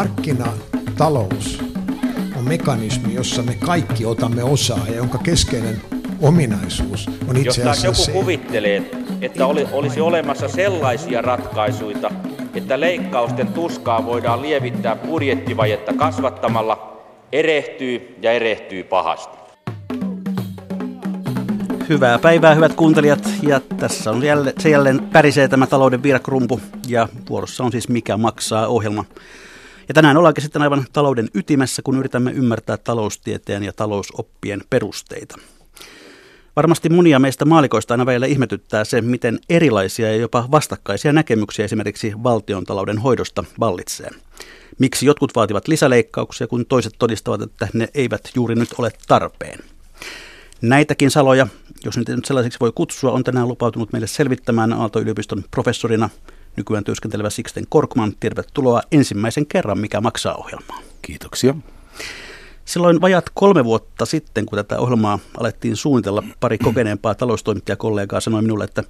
Markkinatalous on mekanismi, jossa me kaikki otamme osaa ja jonka keskeinen ominaisuus on itse asiassa Jos joku se, kuvittelee, että oli, olisi olemassa sellaisia ratkaisuja, että leikkausten tuskaa voidaan lievittää budjettivajetta kasvattamalla, erehtyy ja erehtyy pahasti. Hyvää päivää, hyvät kuuntelijat. Ja tässä on jälleen, se jälleen pärisee tämä talouden vierakrumpu. Ja vuorossa on siis Mikä maksaa ohjelma. Ja tänään ollaankin sitten aivan talouden ytimessä, kun yritämme ymmärtää taloustieteen ja talousoppien perusteita. Varmasti monia meistä maalikoista aina välillä ihmetyttää se, miten erilaisia ja jopa vastakkaisia näkemyksiä esimerkiksi valtion talouden hoidosta vallitsee. Miksi jotkut vaativat lisäleikkauksia, kun toiset todistavat, että ne eivät juuri nyt ole tarpeen. Näitäkin saloja, jos nyt sellaisiksi voi kutsua, on tänään lupautunut meille selvittämään Aalto-yliopiston professorina nykyään työskentelevä Sixten Korkman. Tervetuloa ensimmäisen kerran Mikä maksaa ohjelmaa. Kiitoksia. Silloin vajat kolme vuotta sitten, kun tätä ohjelmaa alettiin suunnitella, pari kokeneempaa taloustoimittajakollegaa sanoi minulle, että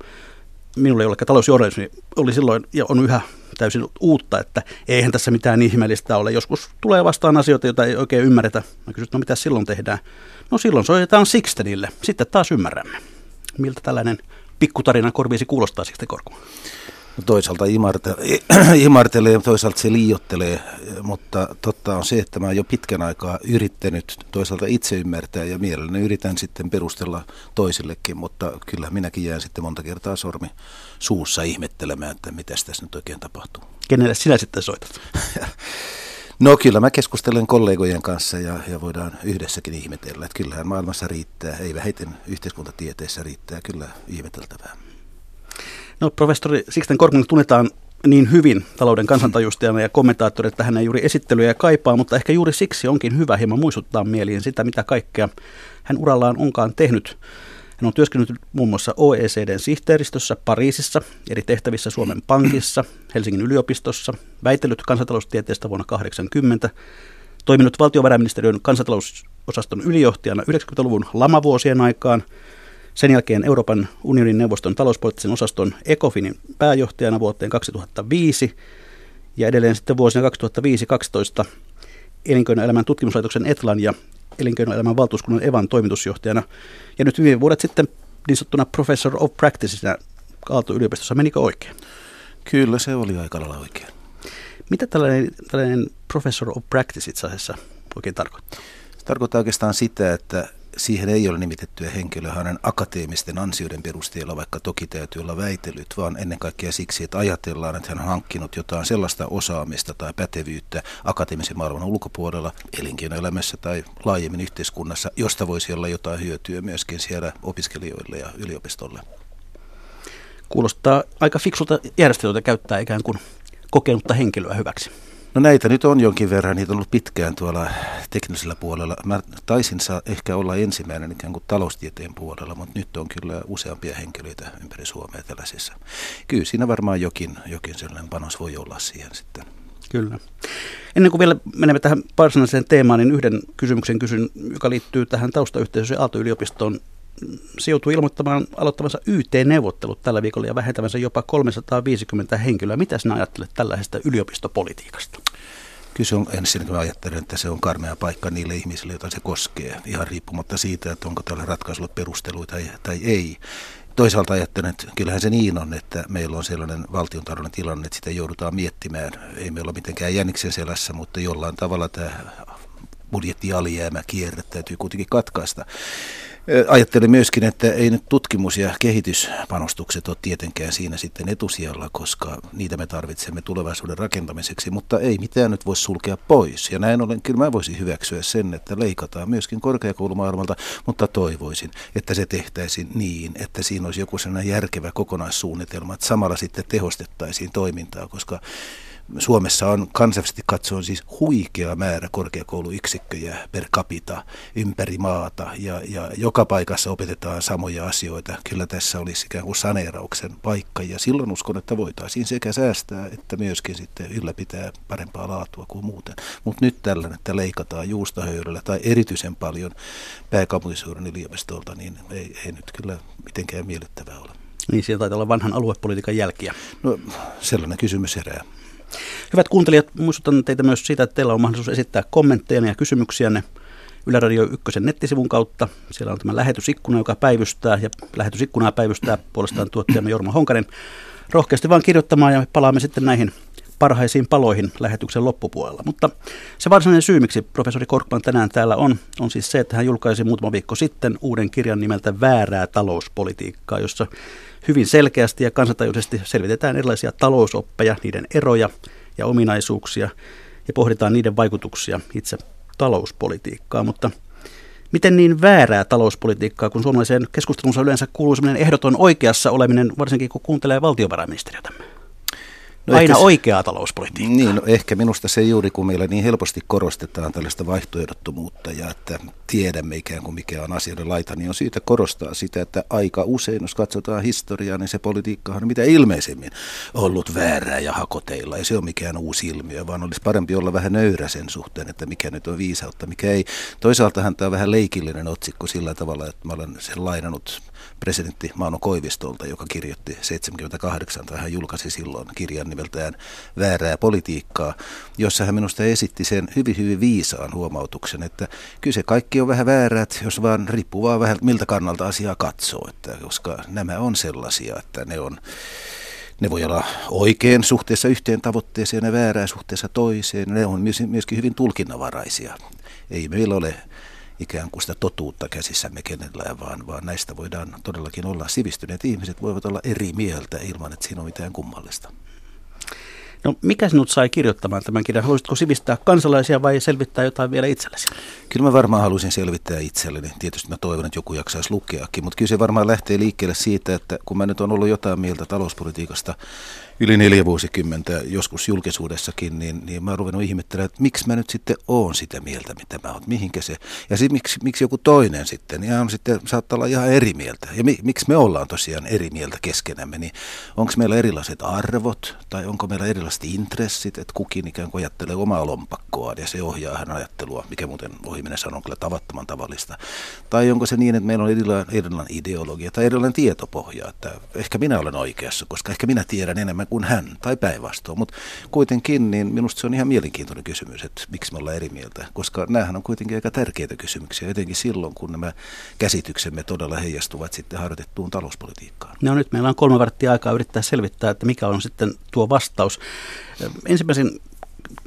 minulle, jolle talousjournalismi oli silloin ja on yhä täysin uutta, että eihän tässä mitään ihmeellistä ole. Joskus tulee vastaan asioita, joita ei oikein ymmärretä. Mä kysyin, no mitä silloin tehdään? No silloin soitetaan Sixtenille, sitten taas ymmärrämme. Miltä tällainen pikkutarina korviisi kuulostaa Sixten Korku? Toisaalta imartelee, imartelee, toisaalta se liiottelee, mutta totta on se, että mä oon jo pitkän aikaa yrittänyt toisaalta itse ymmärtää ja mielelläni yritän sitten perustella toisillekin, mutta kyllä minäkin jään sitten monta kertaa sormi suussa ihmettelemään, että mitä tässä nyt oikein tapahtuu. Kenelle sinä sitten soitat? No kyllä mä keskustelen kollegojen kanssa ja, ja voidaan yhdessäkin ihmetellä, että kyllähän maailmassa riittää, ei vähiten yhteiskuntatieteissä riittää kyllä ihmeteltävää. No professori Sixten Korkman tunnetaan niin hyvin talouden kansantajustajana ja kommentaattori, että hän ei juuri esittelyjä kaipaa, mutta ehkä juuri siksi onkin hyvä hieman muistuttaa mieliin sitä, mitä kaikkea hän urallaan onkaan tehnyt. Hän on työskennellyt muun muassa OECDn sihteeristössä Pariisissa, eri tehtävissä Suomen Pankissa, Helsingin yliopistossa, väitellyt kansantaloustieteestä vuonna 1980, toiminut valtiovarainministeriön kansantalousosaston ylijohtajana 90-luvun lamavuosien aikaan, sen jälkeen Euroopan unionin neuvoston talouspoliittisen osaston ECOFINin pääjohtajana vuoteen 2005 ja edelleen sitten vuosina 2005-2012 elinkeinoelämän tutkimuslaitoksen Etlan ja elinkeinoelämän valtuuskunnan Evan toimitusjohtajana. Ja nyt viime vuodet sitten niin sanottuna Professor of Practiceina Aalto-yliopistossa. Menikö oikein? Kyllä se oli aika lailla oikein. Mitä tällainen, tällainen Professor of Practice itse asiassa oikein tarkoittaa? Se tarkoittaa oikeastaan sitä, että siihen ei ole nimitettyä henkilöä hänen akateemisten ansioiden perusteella, vaikka toki täytyy olla väitelyt, vaan ennen kaikkea siksi, että ajatellaan, että hän on hankkinut jotain sellaista osaamista tai pätevyyttä akateemisen maailman ulkopuolella, elinkeinoelämässä tai laajemmin yhteiskunnassa, josta voisi olla jotain hyötyä myöskin siellä opiskelijoille ja yliopistolle. Kuulostaa aika fiksulta järjestelyitä käyttää ikään kuin kokenutta henkilöä hyväksi. No näitä nyt on jonkin verran, niitä on ollut pitkään tuolla teknisellä puolella. Mä taisin saa ehkä olla ensimmäinen ikään kuin taloustieteen puolella, mutta nyt on kyllä useampia henkilöitä ympäri Suomea tällaisissa. Kyllä siinä varmaan jokin, jokin sellainen panos voi olla siihen sitten. Kyllä. Ennen kuin vielä menemme tähän varsinaiseen teemaan, niin yhden kysymyksen kysyn, joka liittyy tähän taustayhteisöön Aalto-yliopistoon se ilmoittamaan aloittavansa YT-neuvottelut tällä viikolla ja vähentävänsä jopa 350 henkilöä. Mitä sinä ajattelet tällaisesta yliopistopolitiikasta? Kyllä se on ensin, kun ajattelen, että se on karmea paikka niille ihmisille, joita se koskee, ihan riippumatta siitä, että onko tällä ratkaisulla perusteluita tai, tai ei. Toisaalta ajattelen, että kyllähän se niin on, että meillä on sellainen valtiontalouden tilanne, että sitä joudutaan miettimään. Ei meillä ole mitenkään jäniksen selässä, mutta jollain tavalla tämä budjettialijäämä kierre täytyy kuitenkin katkaista. Ajattelen myöskin, että ei nyt tutkimus- ja kehityspanostukset ole tietenkään siinä sitten etusijalla, koska niitä me tarvitsemme tulevaisuuden rakentamiseksi, mutta ei mitään nyt voi sulkea pois. Ja näin ollen kyllä mä voisin hyväksyä sen, että leikataan myöskin korkeakoulumaailmalta, mutta toivoisin, että se tehtäisiin niin, että siinä olisi joku sellainen järkevä kokonaissuunnitelma, että samalla sitten tehostettaisiin toimintaa, koska Suomessa on kansainvälisesti katsoen siis huikea määrä korkeakouluyksikköjä per capita ympäri maata ja, ja joka paikassa opetetaan samoja asioita. Kyllä tässä olisi ikään kuin saneerauksen paikka ja silloin uskon, että voitaisiin sekä säästää että myöskin sitten ylläpitää parempaa laatua kuin muuten. Mutta nyt tällainen, että leikataan juustahöyryllä tai erityisen paljon pääkaupunkiseudun yliopistolta, niin ei, ei nyt kyllä mitenkään miellyttävää ole. Niin, siellä taitaa olla vanhan aluepolitiikan jälkiä. No sellainen kysymys herää. Hyvät kuuntelijat, muistutan teitä myös siitä, että teillä on mahdollisuus esittää kommentteja ja kysymyksiänne Yle Radio 1 nettisivun kautta. Siellä on tämä lähetysikkuna, joka päivystää ja lähetysikkunaa päivystää puolestaan tuottajamme Jorma Honkanen. Rohkeasti vaan kirjoittamaan ja me palaamme sitten näihin parhaisiin paloihin lähetyksen loppupuolella. Mutta se varsinainen syy, miksi professori Korkman tänään täällä on, on siis se, että hän julkaisi muutama viikko sitten uuden kirjan nimeltä Väärää talouspolitiikkaa, jossa hyvin selkeästi ja kansantajuisesti selvitetään erilaisia talousoppeja, niiden eroja ja ominaisuuksia ja pohditaan niiden vaikutuksia itse talouspolitiikkaa, mutta miten niin väärää talouspolitiikkaa, kun suomalaiseen keskusteluun yleensä kuuluu sellainen ehdoton oikeassa oleminen, varsinkin kun kuuntelee valtiovarainministeriötämme? No Aina se, oikeaa talouspolitiikkaa. Niin, no ehkä minusta se juuri kun meillä niin helposti korostetaan tällaista vaihtoehdottomuutta ja että tiedämme ikään kuin mikä on asioiden laita, niin on syytä korostaa sitä, että aika usein, jos katsotaan historiaa, niin se politiikka on mitä ilmeisemmin ollut väärää ja hakoteilla. Ei se ole mikään uusi ilmiö, vaan olisi parempi olla vähän nöyrä sen suhteen, että mikä nyt on viisautta, mikä ei. Toisaaltahan tämä on vähän leikillinen otsikko sillä tavalla, että mä olen sen lainannut presidentti Mauno Koivistolta, joka kirjoitti 78, tai hän julkaisi silloin kirjan nimeltään Väärää politiikkaa, jossa hän minusta esitti sen hyvin, hyvin viisaan huomautuksen, että kyse kaikki on vähän väärät, jos vaan riippuu vaan vähän miltä kannalta asiaa katsoo, että, koska nämä on sellaisia, että ne on ne voi olla oikein suhteessa yhteen tavoitteeseen ja väärää suhteessa toiseen. Ne on myöskin hyvin tulkinnanvaraisia. Ei meillä ole ikään kuin sitä totuutta käsissämme kenellään, vaan, vaan näistä voidaan todellakin olla sivistyneet ihmiset voivat olla eri mieltä ilman, että siinä on mitään kummallista. No mikä sinut sai kirjoittamaan tämän kirjan? Haluaisitko sivistää kansalaisia vai selvittää jotain vielä itsellesi? Kyllä mä varmaan haluaisin selvittää itselleni. Tietysti mä toivon, että joku jaksaisi lukeakin, mutta kyllä se varmaan lähtee liikkeelle siitä, että kun mä nyt on ollut jotain mieltä talouspolitiikasta yli neljä vuosikymmentä joskus julkisuudessakin, niin, niin mä oon ruvennut ihmettelemään, että miksi mä nyt sitten oon sitä mieltä, mitä mä oon, mihinkä se, ja sit, miksi, miksi joku toinen sitten, on sitten, saattaa olla ihan eri mieltä, ja mi, miksi me ollaan tosiaan eri mieltä keskenämme, niin onko meillä erilaiset arvot, tai onko meillä erilaiset intressit, että kukin ikään kuin ajattelee omaa lompakkoaan, ja se ohjaa hän ajattelua, mikä muuten ohiminen sanoo kyllä tavattoman tavallista, tai onko se niin, että meillä on erilainen, erilainen ideologia, tai erilainen tietopohja, että ehkä minä olen oikeassa, koska ehkä minä tiedän enemmän kuin hän, tai päinvastoin. Mutta kuitenkin, niin minusta se on ihan mielenkiintoinen kysymys, että miksi me ollaan eri mieltä, koska näähän on kuitenkin aika tärkeitä kysymyksiä, etenkin silloin, kun nämä käsityksemme todella heijastuvat sitten harjoitettuun talouspolitiikkaan. No nyt meillä on kolme varttia aikaa yrittää selvittää, että mikä on sitten tuo vastaus. Ensimmäisen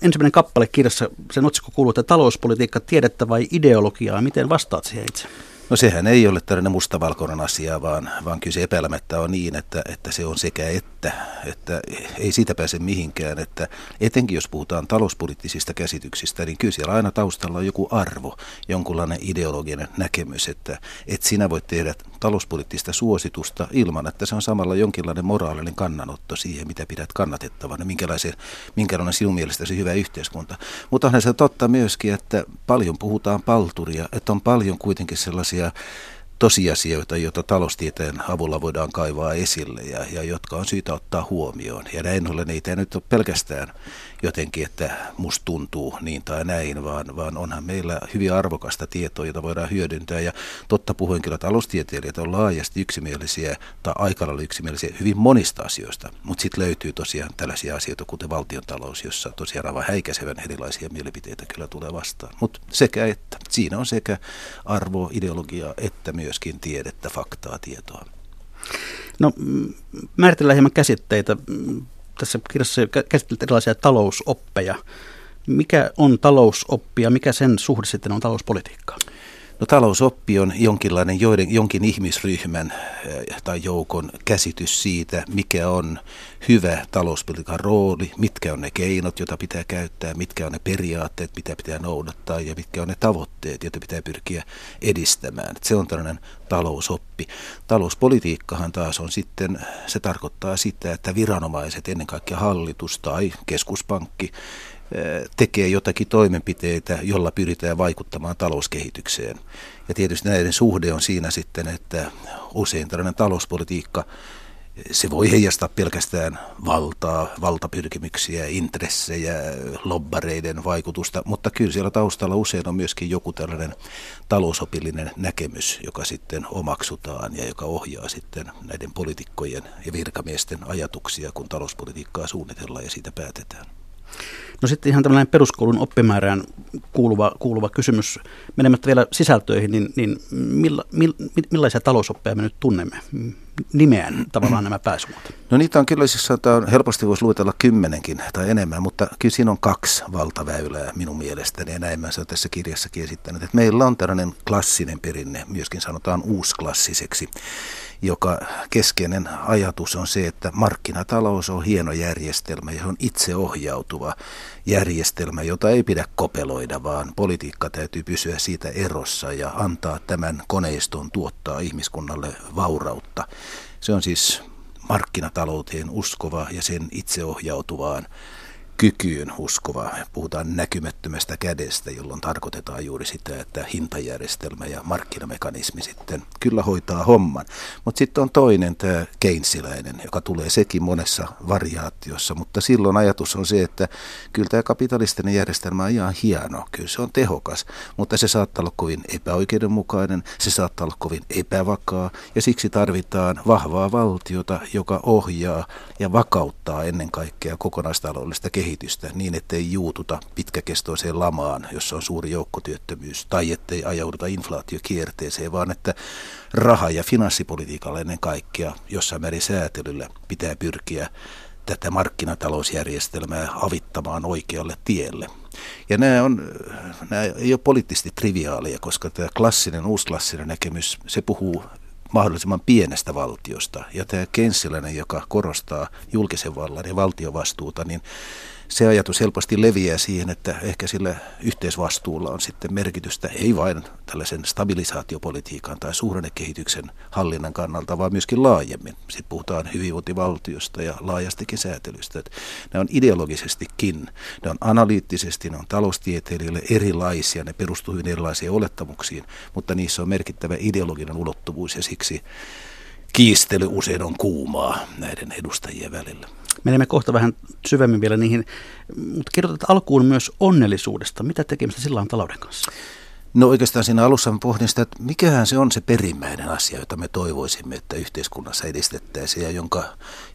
ensimmäinen kappale kirjassa, sen otsikko kuuluu, että talouspolitiikka tiedettä vai ideologiaa. Miten vastaat siihen itse? No sehän ei ole tällainen mustavalkoinen asia, vaan, vaan kyllä se epäilemättä on niin, että, että se on sekä että, että ei siitä pääse mihinkään, että etenkin jos puhutaan talouspoliittisista käsityksistä, niin kyllä siellä aina taustalla on joku arvo, jonkunlainen ideologinen näkemys, että, että sinä voit tehdä talouspoliittista suositusta ilman, että se on samalla jonkinlainen moraalinen kannanotto siihen, mitä pidät kannatettavana, minkälainen, minkälainen sinun mielestäsi hyvä yhteiskunta. Mutta onhan se totta myöskin, että paljon puhutaan palturia, että on paljon kuitenkin sellaisia tosiasioita, joita taloustieteen avulla voidaan kaivaa esille ja, ja jotka on syytä ottaa huomioon. Ja näin ollen ei nyt ole pelkästään jotenkin, että musta tuntuu niin tai näin, vaan, vaan onhan meillä hyvin arvokasta tietoa, jota voidaan hyödyntää. Ja totta puhuen kyllä taloustieteilijät on laajasti yksimielisiä tai aika lailla yksimielisiä hyvin monista asioista, mutta sitten löytyy tosiaan tällaisia asioita, kuten valtiontalous, jossa tosiaan aivan häikäisevän erilaisia mielipiteitä kyllä tulee vastaan. Mutta sekä että, siinä on sekä arvo, ideologia että myöskin tiedettä, faktaa, tietoa. No määritellään hieman käsitteitä tässä kirjassa käsittelet erilaisia talousoppeja. Mikä on talousoppi ja mikä sen suhde sitten on talouspolitiikkaan? No talousoppi on jonkinlainen joiden, jonkin ihmisryhmän eh, tai joukon käsitys siitä, mikä on hyvä talouspolitiikan rooli, mitkä on ne keinot, joita pitää käyttää, mitkä on ne periaatteet, mitä pitää noudattaa ja mitkä on ne tavoitteet, joita pitää pyrkiä edistämään. Se on tällainen talousoppi. Talouspolitiikkahan taas on sitten, se tarkoittaa sitä, että viranomaiset, ennen kaikkea hallitus tai keskuspankki, tekee jotakin toimenpiteitä, jolla pyritään vaikuttamaan talouskehitykseen. Ja tietysti näiden suhde on siinä sitten, että usein tällainen talouspolitiikka, se voi heijastaa pelkästään valtaa, valtapyrkimyksiä, intressejä, lobbareiden vaikutusta, mutta kyllä siellä taustalla usein on myöskin joku tällainen talousopillinen näkemys, joka sitten omaksutaan ja joka ohjaa sitten näiden poliitikkojen ja virkamiesten ajatuksia, kun talouspolitiikkaa suunnitellaan ja siitä päätetään. No sitten ihan tällainen peruskoulun oppimäärään kuuluva, kuuluva kysymys. Menemättä vielä sisältöihin, niin, niin milla, mill, millaisia talousoppeja me nyt tunnemme? Nimeän tavallaan nämä pääsuvut. No niitä on kyllä, siis sanotaan, helposti voisi luetella kymmenenkin tai enemmän, mutta kyllä siinä on kaksi valtaväylää minun mielestäni, ja näin mä se on tässä kirjassakin esittänyt. Että meillä on tällainen klassinen perinne, myöskin sanotaan uusklassiseksi, joka keskeinen ajatus on se, että markkinatalous on hieno järjestelmä ja on itseohjautuva järjestelmä, jota ei pidä kopeloida, vaan politiikka täytyy pysyä siitä erossa ja antaa tämän koneiston tuottaa ihmiskunnalle vaurautta. Se on siis markkinatalouteen uskova ja sen itseohjautuvaan kykyyn uskova. Puhutaan näkymättömästä kädestä, jolloin tarkoitetaan juuri sitä, että hintajärjestelmä ja markkinamekanismi sitten kyllä hoitaa homman. Mutta sitten on toinen tämä keinsiläinen, joka tulee sekin monessa variaatiossa, mutta silloin ajatus on se, että kyllä tämä kapitalistinen järjestelmä on ihan hieno, kyllä se on tehokas, mutta se saattaa olla kovin epäoikeudenmukainen, se saattaa olla kovin epävakaa ja siksi tarvitaan vahvaa valtiota, joka ohjaa ja vakauttaa ennen kaikkea kokonaistaloudellista kehitystä kehitystä niin, ettei juututa pitkäkestoiseen lamaan, jossa on suuri joukkotyöttömyys, tai ettei ajauduta inflaatiokierteeseen, vaan että raha- ja finanssipolitiikalla ennen kaikkea jossain määrin säätelyllä pitää pyrkiä tätä markkinatalousjärjestelmää avittamaan oikealle tielle. Ja nämä, on, nämä ei ole poliittisesti triviaalia, koska tämä klassinen, uusklassinen näkemys, se puhuu mahdollisimman pienestä valtiosta. Ja tämä Kenssiläinen, joka korostaa julkisen vallan ja valtiovastuuta, niin se ajatus helposti leviää siihen, että ehkä sillä yhteisvastuulla on sitten merkitystä ei vain tällaisen stabilisaatiopolitiikan tai suhdannekehityksen hallinnan kannalta, vaan myöskin laajemmin. Sitten puhutaan hyvinvointivaltiosta ja laajastikin säätelystä. Että ne on ideologisestikin, ne on analyyttisesti, ne on taloustieteilijöille erilaisia, ne perustuvat hyvin erilaisiin olettamuksiin, mutta niissä on merkittävä ideologinen ulottuvuus ja siksi kiistely usein on kuumaa näiden edustajien välillä. Menemme kohta vähän syvemmin vielä niihin, mutta kirjoitat alkuun myös onnellisuudesta. Mitä tekemistä sillä on talouden kanssa? No oikeastaan siinä alussa mä pohdin sitä, että mikähän se on se perimmäinen asia, jota me toivoisimme, että yhteiskunnassa edistettäisiin ja jonka,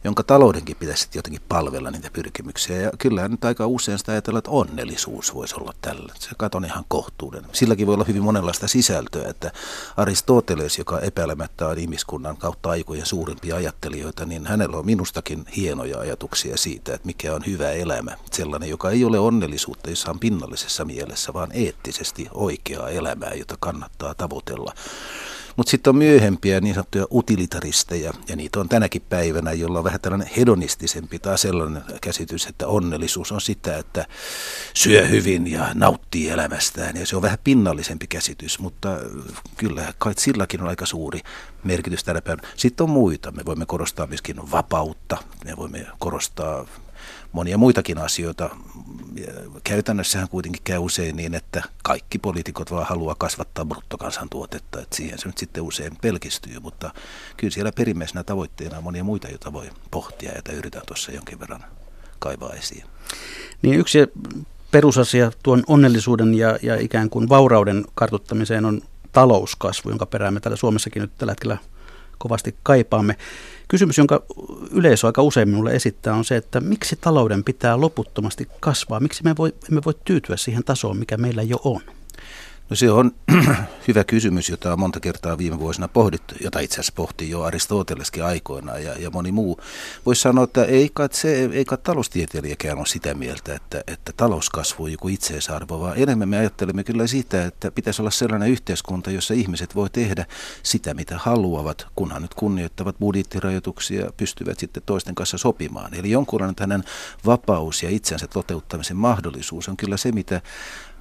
jonka taloudenkin pitäisi jotenkin palvella niitä pyrkimyksiä. Ja kyllä nyt aika usein sitä ajatellaan, että onnellisuus voisi olla tällä. Se katon ihan kohtuuden. Silläkin voi olla hyvin monenlaista sisältöä, että Aristoteles, joka epäilemättä on ihmiskunnan kautta aikojen suurimpia ajattelijoita, niin hänellä on minustakin hienoja ajatuksia siitä, että mikä on hyvä elämä. Sellainen, joka ei ole onnellisuutta jossain pinnallisessa mielessä, vaan eettisesti oikeaa elämää, jota kannattaa tavoitella. Mutta sitten on myöhempiä niin sanottuja utilitaristeja, ja niitä on tänäkin päivänä, jolla on vähän tällainen hedonistisempi tai sellainen käsitys, että onnellisuus on sitä, että syö hyvin ja nauttii elämästään, ja se on vähän pinnallisempi käsitys, mutta kyllä kai silläkin on aika suuri merkitys tänä päivänä. Sitten on muita, me voimme korostaa myöskin vapautta, me voimme korostaa monia muitakin asioita. Käytännössähän kuitenkin käy usein niin, että kaikki poliitikot vaan haluaa kasvattaa bruttokansantuotetta, että siihen se nyt sitten usein pelkistyy, mutta kyllä siellä perimmäisenä tavoitteena on monia muita, joita voi pohtia, ja yritän tuossa jonkin verran kaivaa esiin. Niin yksi perusasia tuon onnellisuuden ja, ja ikään kuin vaurauden kartuttamiseen on talouskasvu, jonka perään me täällä Suomessakin nyt tällä hetkellä kovasti kaipaamme. Kysymys, jonka yleisö aika usein minulle esittää, on se, että miksi talouden pitää loputtomasti kasvaa? Miksi me voi, emme voi tyytyä siihen tasoon, mikä meillä jo on? No se on hyvä kysymys, jota on monta kertaa viime vuosina pohdittu, jota itse asiassa pohtii jo Aristoteleskin aikoinaan ja, ja moni muu. Voisi sanoa, että ei kai, se, ei kai taloustieteilijäkään ole sitä mieltä, että, että talouskasvu on joku itseisarvo, vaan enemmän me ajattelemme kyllä sitä, että pitäisi olla sellainen yhteiskunta, jossa ihmiset voi tehdä sitä, mitä haluavat, kunhan nyt kunnioittavat budjettirajoituksia, pystyvät sitten toisten kanssa sopimaan. Eli jonkunlainen hänen vapaus ja itsensä toteuttamisen mahdollisuus on kyllä se, mitä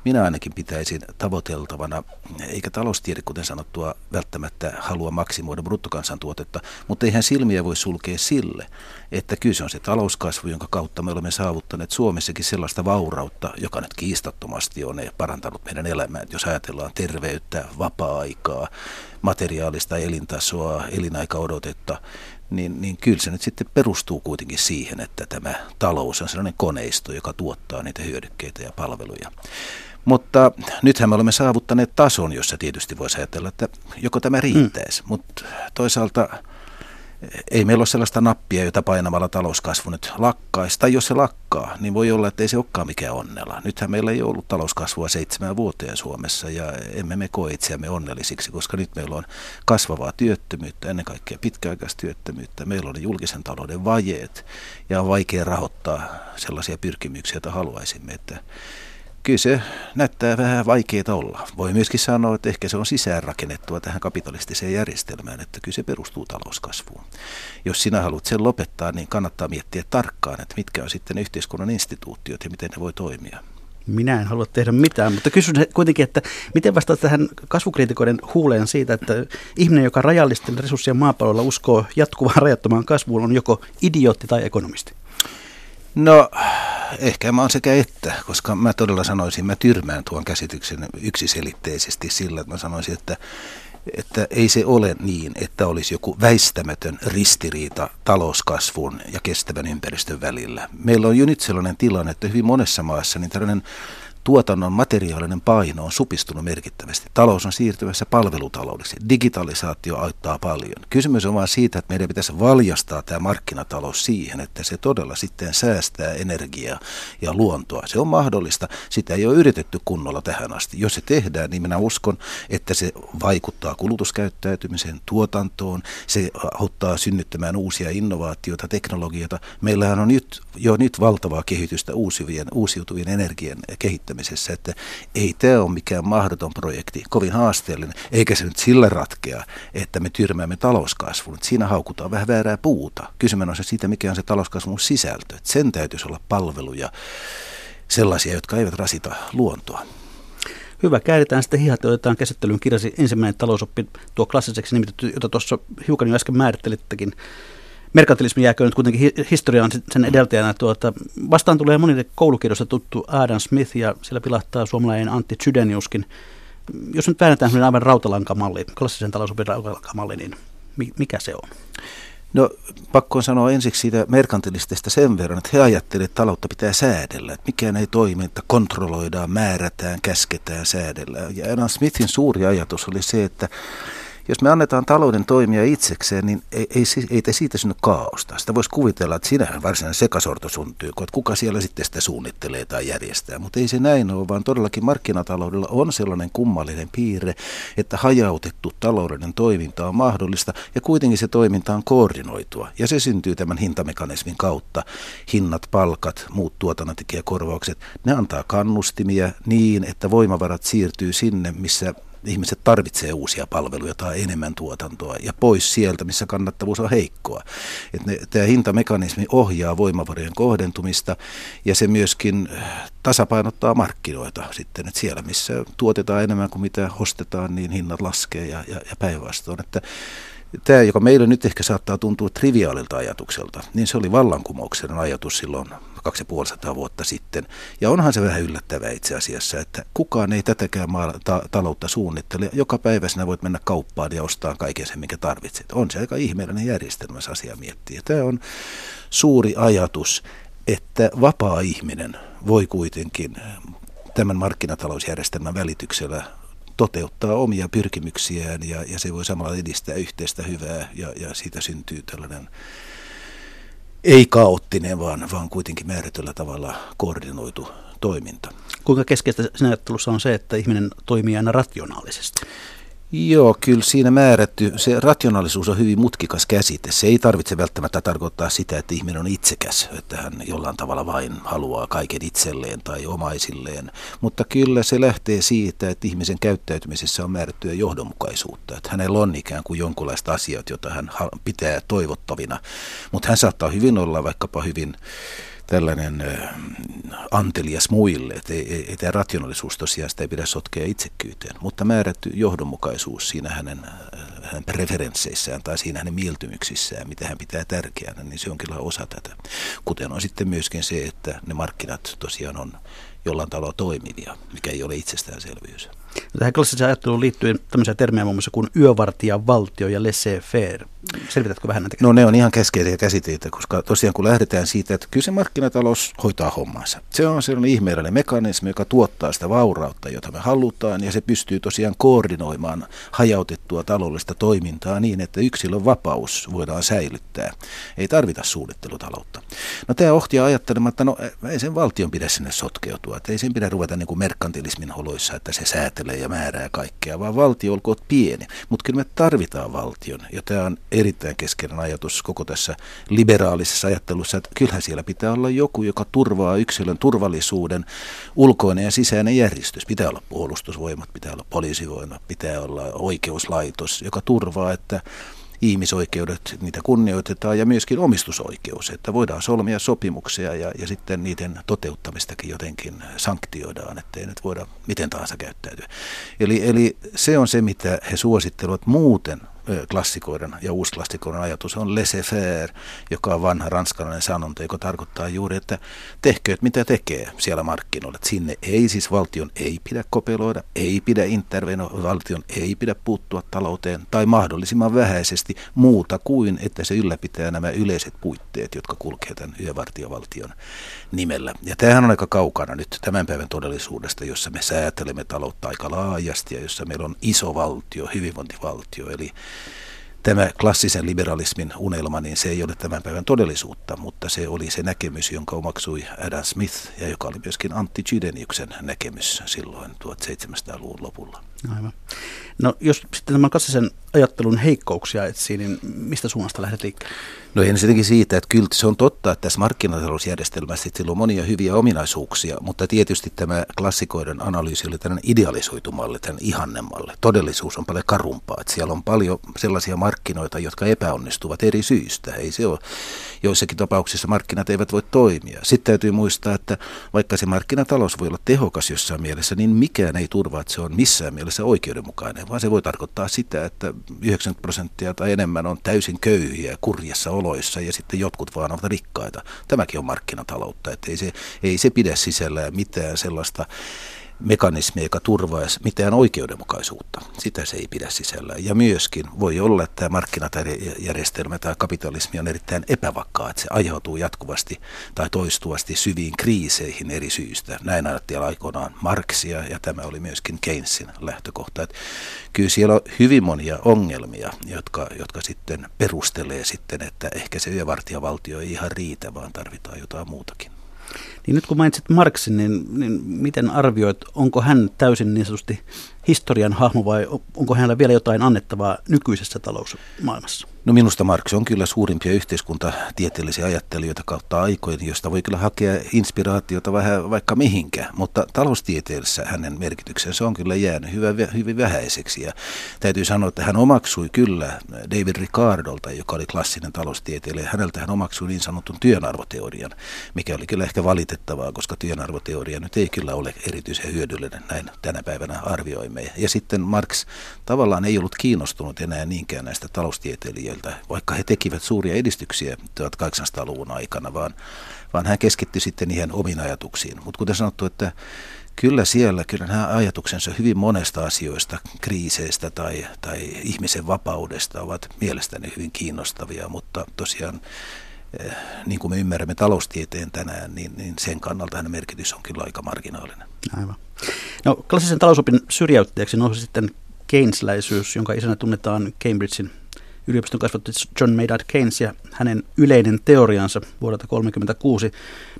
minä ainakin pitäisin tavoiteltavana, eikä taloustiede, kuten sanottua, välttämättä halua maksimoida bruttokansantuotetta, mutta eihän silmiä voi sulkea sille, että kyse on se talouskasvu, jonka kautta me olemme saavuttaneet Suomessakin sellaista vaurautta, joka nyt kiistattomasti on parantanut meidän elämää. Jos ajatellaan terveyttä, vapaa-aikaa, materiaalista elintasoa, elinaikaodotetta, niin, niin kyllä se nyt sitten perustuu kuitenkin siihen, että tämä talous on sellainen koneisto, joka tuottaa niitä hyödykkeitä ja palveluja. Mutta nythän me olemme saavuttaneet tason, jossa tietysti voisi ajatella, että joko tämä riittäisi, mm. mutta toisaalta ei meillä ole sellaista nappia, jota painamalla talouskasvu nyt lakkaisi. Tai jos se lakkaa, niin voi olla, että ei se olekaan mikään onnella. Nythän meillä ei ollut talouskasvua seitsemän vuoteen Suomessa ja emme me koe itseämme onnellisiksi, koska nyt meillä on kasvavaa työttömyyttä, ennen kaikkea pitkäaikaistyöttömyyttä. Meillä on julkisen talouden vajeet ja on vaikea rahoittaa sellaisia pyrkimyksiä, joita haluaisimme. Että kyllä se näyttää vähän vaikeaa olla. Voi myöskin sanoa, että ehkä se on sisäänrakennettua tähän kapitalistiseen järjestelmään, että kyllä se perustuu talouskasvuun. Jos sinä haluat sen lopettaa, niin kannattaa miettiä tarkkaan, että mitkä on sitten yhteiskunnan instituutiot ja miten ne voi toimia. Minä en halua tehdä mitään, mutta kysyn kuitenkin, että miten vastaat tähän kasvukriitikoiden huuleen siitä, että ihminen, joka rajallisten resurssien maapallolla uskoo jatkuvaan rajattomaan kasvuun, on joko idiootti tai ekonomisti? No, ehkä mä oon sekä että, koska mä todella sanoisin, mä tyrmään tuon käsityksen yksiselitteisesti sillä, että mä sanoisin, että, että ei se ole niin, että olisi joku väistämätön ristiriita talouskasvun ja kestävän ympäristön välillä. Meillä on jo nyt sellainen tilanne, että hyvin monessa maassa niin tällainen tuotannon materiaalinen paino on supistunut merkittävästi. Talous on siirtymässä palvelutaloudeksi. Digitalisaatio auttaa paljon. Kysymys on vain siitä, että meidän pitäisi valjastaa tämä markkinatalous siihen, että se todella sitten säästää energiaa ja luontoa. Se on mahdollista. Sitä ei ole yritetty kunnolla tähän asti. Jos se tehdään, niin minä uskon, että se vaikuttaa kulutuskäyttäytymiseen, tuotantoon. Se auttaa synnyttämään uusia innovaatioita, teknologioita. Meillähän on nyt, jo nyt valtavaa kehitystä uusiutuvien, uusiutuvien energian kehittämiseen kehittämisessä, että ei tämä ole mikään mahdoton projekti, kovin haasteellinen, eikä se nyt sillä ratkea, että me tyrmäämme talouskasvun. Siinä haukutaan vähän väärää puuta. Kysymys on se siitä, mikä on se talouskasvun sisältö. Että sen täytyisi olla palveluja sellaisia, jotka eivät rasita luontoa. Hyvä, kääritään sitten hihat ja otetaan käsittelyyn kirjasi ensimmäinen talousoppi, tuo klassiseksi nimitetty, jota tuossa hiukan jo äsken määrittelittekin merkantilismi jääkö nyt kuitenkin historiaan sen edeltäjänä. Tuota, vastaan tulee monille koulukirjoista tuttu Adam Smith ja sillä pilahtaa suomalainen Antti Chydeniuskin. Jos nyt väännetään aivan rautalankamalli, klassisen talousopin rautalankamalli, niin mikä se on? No pakko sanoa ensiksi siitä merkantilistista sen verran, että he ajattelevat, että taloutta pitää säädellä. Että mikään ei toimi, että kontrolloidaan, määrätään, käsketään, säädellään. Ja Adam Smithin suuri ajatus oli se, että jos me annetaan talouden toimia itsekseen, niin ei, ei, ei, ei siitä synny kaaosta. Sitä voisi kuvitella, että sinähän varsinainen sekasorto syntyy, että kuka siellä sitten sitä suunnittelee tai järjestää. Mutta ei se näin ole, vaan todellakin markkinataloudella on sellainen kummallinen piirre, että hajautettu taloudellinen toiminta on mahdollista ja kuitenkin se toiminta on koordinoitua. Ja se syntyy tämän hintamekanismin kautta. Hinnat, palkat, muut tuotannontekijäkorvaukset, ne antaa kannustimia niin, että voimavarat siirtyy sinne, missä ihmiset tarvitsee uusia palveluja tai enemmän tuotantoa ja pois sieltä, missä kannattavuus on heikkoa. Et ne, tämä hintamekanismi ohjaa voimavarojen kohdentumista ja se myöskin äh, tasapainottaa markkinoita sitten, että siellä missä tuotetaan enemmän kuin mitä ostetaan, niin hinnat laskee ja, ja, ja päinvastoin. Että Tämä, joka meille nyt ehkä saattaa tuntua triviaalilta ajatukselta, niin se oli vallankumouksellinen ajatus silloin 2500 vuotta sitten. Ja onhan se vähän yllättävää itse asiassa, että kukaan ei tätäkään maa, ta, taloutta suunnittele. Joka päivä sinä voit mennä kauppaan ja ostaa kaiken sen, minkä tarvitset. On se aika ihmeellinen järjestelmä, se asia miettii. Ja tämä on suuri ajatus, että vapaa ihminen voi kuitenkin tämän markkinatalousjärjestelmän välityksellä toteuttaa omia pyrkimyksiään ja, ja se voi samalla edistää yhteistä hyvää ja, ja siitä syntyy tällainen ei kaoottinen, vaan, vaan kuitenkin määrätyllä tavalla koordinoitu toiminta. Kuinka keskeistä siinä ajattelussa on se, että ihminen toimii aina rationaalisesti? Joo, kyllä siinä määrätty. Se rationaalisuus on hyvin mutkikas käsite. Se ei tarvitse välttämättä tarkoittaa sitä, että ihminen on itsekäs, että hän jollain tavalla vain haluaa kaiken itselleen tai omaisilleen. Mutta kyllä se lähtee siitä, että ihmisen käyttäytymisessä on määrättyä johdonmukaisuutta. Että hänellä on ikään kuin jonkunlaista asiat, joita hän pitää toivottavina. Mutta hän saattaa hyvin olla vaikkapa hyvin tällainen antelias muille, että ei, ei, ei tämä rationaalisuus tosiaan sitä ei pidä sotkea itsekkyyteen, mutta määrätty johdonmukaisuus siinä hänen, hänen preferensseissään tai siinä hänen mieltymyksissään, mitä hän pitää tärkeänä, niin se on kyllä osa tätä. Kuten on sitten myöskin se, että ne markkinat tosiaan on jollain tavalla toimivia, mikä ei ole itsestäänselvyys. Tähän klassiseen ajatteluun liittyy tämmöisiä termejä muun muassa kuin yövartija, valtio ja laissez-faire. Selvitätkö vähän näitä? No ne on ihan keskeisiä käsitteitä, koska tosiaan kun lähdetään siitä, että kyllä se markkinatalous hoitaa hommansa. Se on sellainen ihmeellinen mekanismi, joka tuottaa sitä vaurautta, jota me halutaan, ja se pystyy tosiaan koordinoimaan hajautettua taloudellista toimintaa niin, että yksilön vapaus voidaan säilyttää. Ei tarvita suunnittelutaloutta. No tämä ohtia ajattelemaan, että no ei sen valtion pidä sinne sotkeutua, että ei sen pidä ruveta niin kuin merkantilismin holoissa, että se säätelee ja määrää kaikkea, vaan valtio olkoon pieni. Mutta kyllä me tarvitaan valtion, ja tämä on erittäin keskeinen ajatus koko tässä liberaalisessa ajattelussa, että kyllähän siellä pitää olla joku, joka turvaa yksilön turvallisuuden, ulkoinen ja sisäinen järjestys. Pitää olla puolustusvoimat, pitää olla poliisivoimat, pitää olla oikeuslaitos, joka turvaa, että ihmisoikeudet, niitä kunnioitetaan ja myöskin omistusoikeus, että voidaan solmia sopimuksia ja, ja sitten niiden toteuttamistakin jotenkin sanktioidaan, ettei nyt voida miten tahansa käyttäytyä. Eli, eli se on se, mitä he suosittelevat muuten klassikoiden ja uusklassikoiden ajatus on laissez-faire, joka on vanha ranskalainen sanonta, joka tarkoittaa juuri, että tehkööt mitä tekee siellä markkinoilla. Sinne ei siis valtion ei pidä kopeloida, ei pidä intervenoida, valtion ei pidä puuttua talouteen tai mahdollisimman vähäisesti muuta kuin, että se ylläpitää nämä yleiset puitteet, jotka kulkevat tämän yövartiovaltion nimellä. Ja tämähän on aika kaukana nyt tämän päivän todellisuudesta, jossa me säätelemme taloutta aika laajasti ja jossa meillä on iso valtio, hyvinvointivaltio, eli tämä klassisen liberalismin unelma, niin se ei ole tämän päivän todellisuutta, mutta se oli se näkemys, jonka omaksui Adam Smith ja joka oli myöskin Antti Chydeniuksen näkemys silloin 1700-luvun lopulla. Aivan. No jos sitten tämän klassisen ajattelun heikkouksia etsii, niin mistä suunnasta lähdet liikkeelle? No ensinnäkin siitä, että kyllä se on totta, että tässä markkinatalousjärjestelmässä sillä on monia hyviä ominaisuuksia, mutta tietysti tämä klassikoiden analyysi oli tällainen idealisoitu malli, tällainen ihannemalli. Todellisuus on paljon karumpaa, että siellä on paljon sellaisia markkinoita, jotka epäonnistuvat eri syistä. Ei se ole. Joissakin tapauksissa markkinat eivät voi toimia. Sitten täytyy muistaa, että vaikka se markkinatalous voi olla tehokas jossain mielessä, niin mikään ei turvaa, että se on missään mielessä oikeudenmukainen, vaan se voi tarkoittaa sitä, että 90 prosenttia tai enemmän on täysin köyhiä kurjassa oloissa ja sitten jotkut vaan ovat rikkaita. Tämäkin on markkinataloutta, että ei se, ei se pidä sisällään mitään sellaista mekanismi, joka turvaisi mitään oikeudenmukaisuutta. Sitä se ei pidä sisällä. Ja myöskin voi olla, että tämä markkinajärjestelmä tai kapitalismi on erittäin epävakkaa, että se aiheutuu jatkuvasti tai toistuvasti syviin kriiseihin eri syistä. Näin ajatteli aikoinaan Marksia ja tämä oli myöskin Keynesin lähtökohta. Että kyllä siellä on hyvin monia ongelmia, jotka, jotka sitten perustelee sitten, että ehkä se yövartijavaltio ei ihan riitä, vaan tarvitaan jotain muutakin. Niin nyt kun mainitsit Marksin, niin, niin miten arvioit, onko hän täysin niin sanotusti historian hahmo vai onko hänellä vielä jotain annettavaa nykyisessä talousmaailmassa? No minusta Marx on kyllä suurimpia yhteiskuntatieteellisiä ajattelijoita kautta aikojen, josta voi kyllä hakea inspiraatiota vähän vaikka mihinkä, mutta taloustieteessä hänen merkityksensä on kyllä jäänyt hyvä, hyvin vähäiseksi. Ja täytyy sanoa, että hän omaksui kyllä David Ricardolta, joka oli klassinen taloustieteilijä, häneltä hän omaksui niin sanotun työnarvoteorian, mikä oli kyllä ehkä valitettavaa, koska työnarvoteoria nyt ei kyllä ole erityisen hyödyllinen, näin tänä päivänä arvioimme. Ja sitten Marx tavallaan ei ollut kiinnostunut enää niinkään näistä taloustieteilijöistä, henkilöiltä, vaikka he tekivät suuria edistyksiä 1800-luvun aikana, vaan, vaan hän keskittyi sitten niihin omiin ajatuksiin. Mutta kuten sanottu, että kyllä siellä, kyllä nämä ajatuksensa hyvin monesta asioista, kriiseistä tai, tai ihmisen vapaudesta ovat mielestäni hyvin kiinnostavia, mutta tosiaan eh, niin kuin me ymmärrämme taloustieteen tänään, niin, niin sen kannalta hänen merkitys on kyllä aika marginaalinen. Aivan. No, klassisen talousopin syrjäyttäjäksi nousi sitten Keynesläisyys, jonka isänä tunnetaan Cambridgein yliopiston kasvatti John Maynard Keynes ja hänen yleinen teoriansa vuodelta 1936.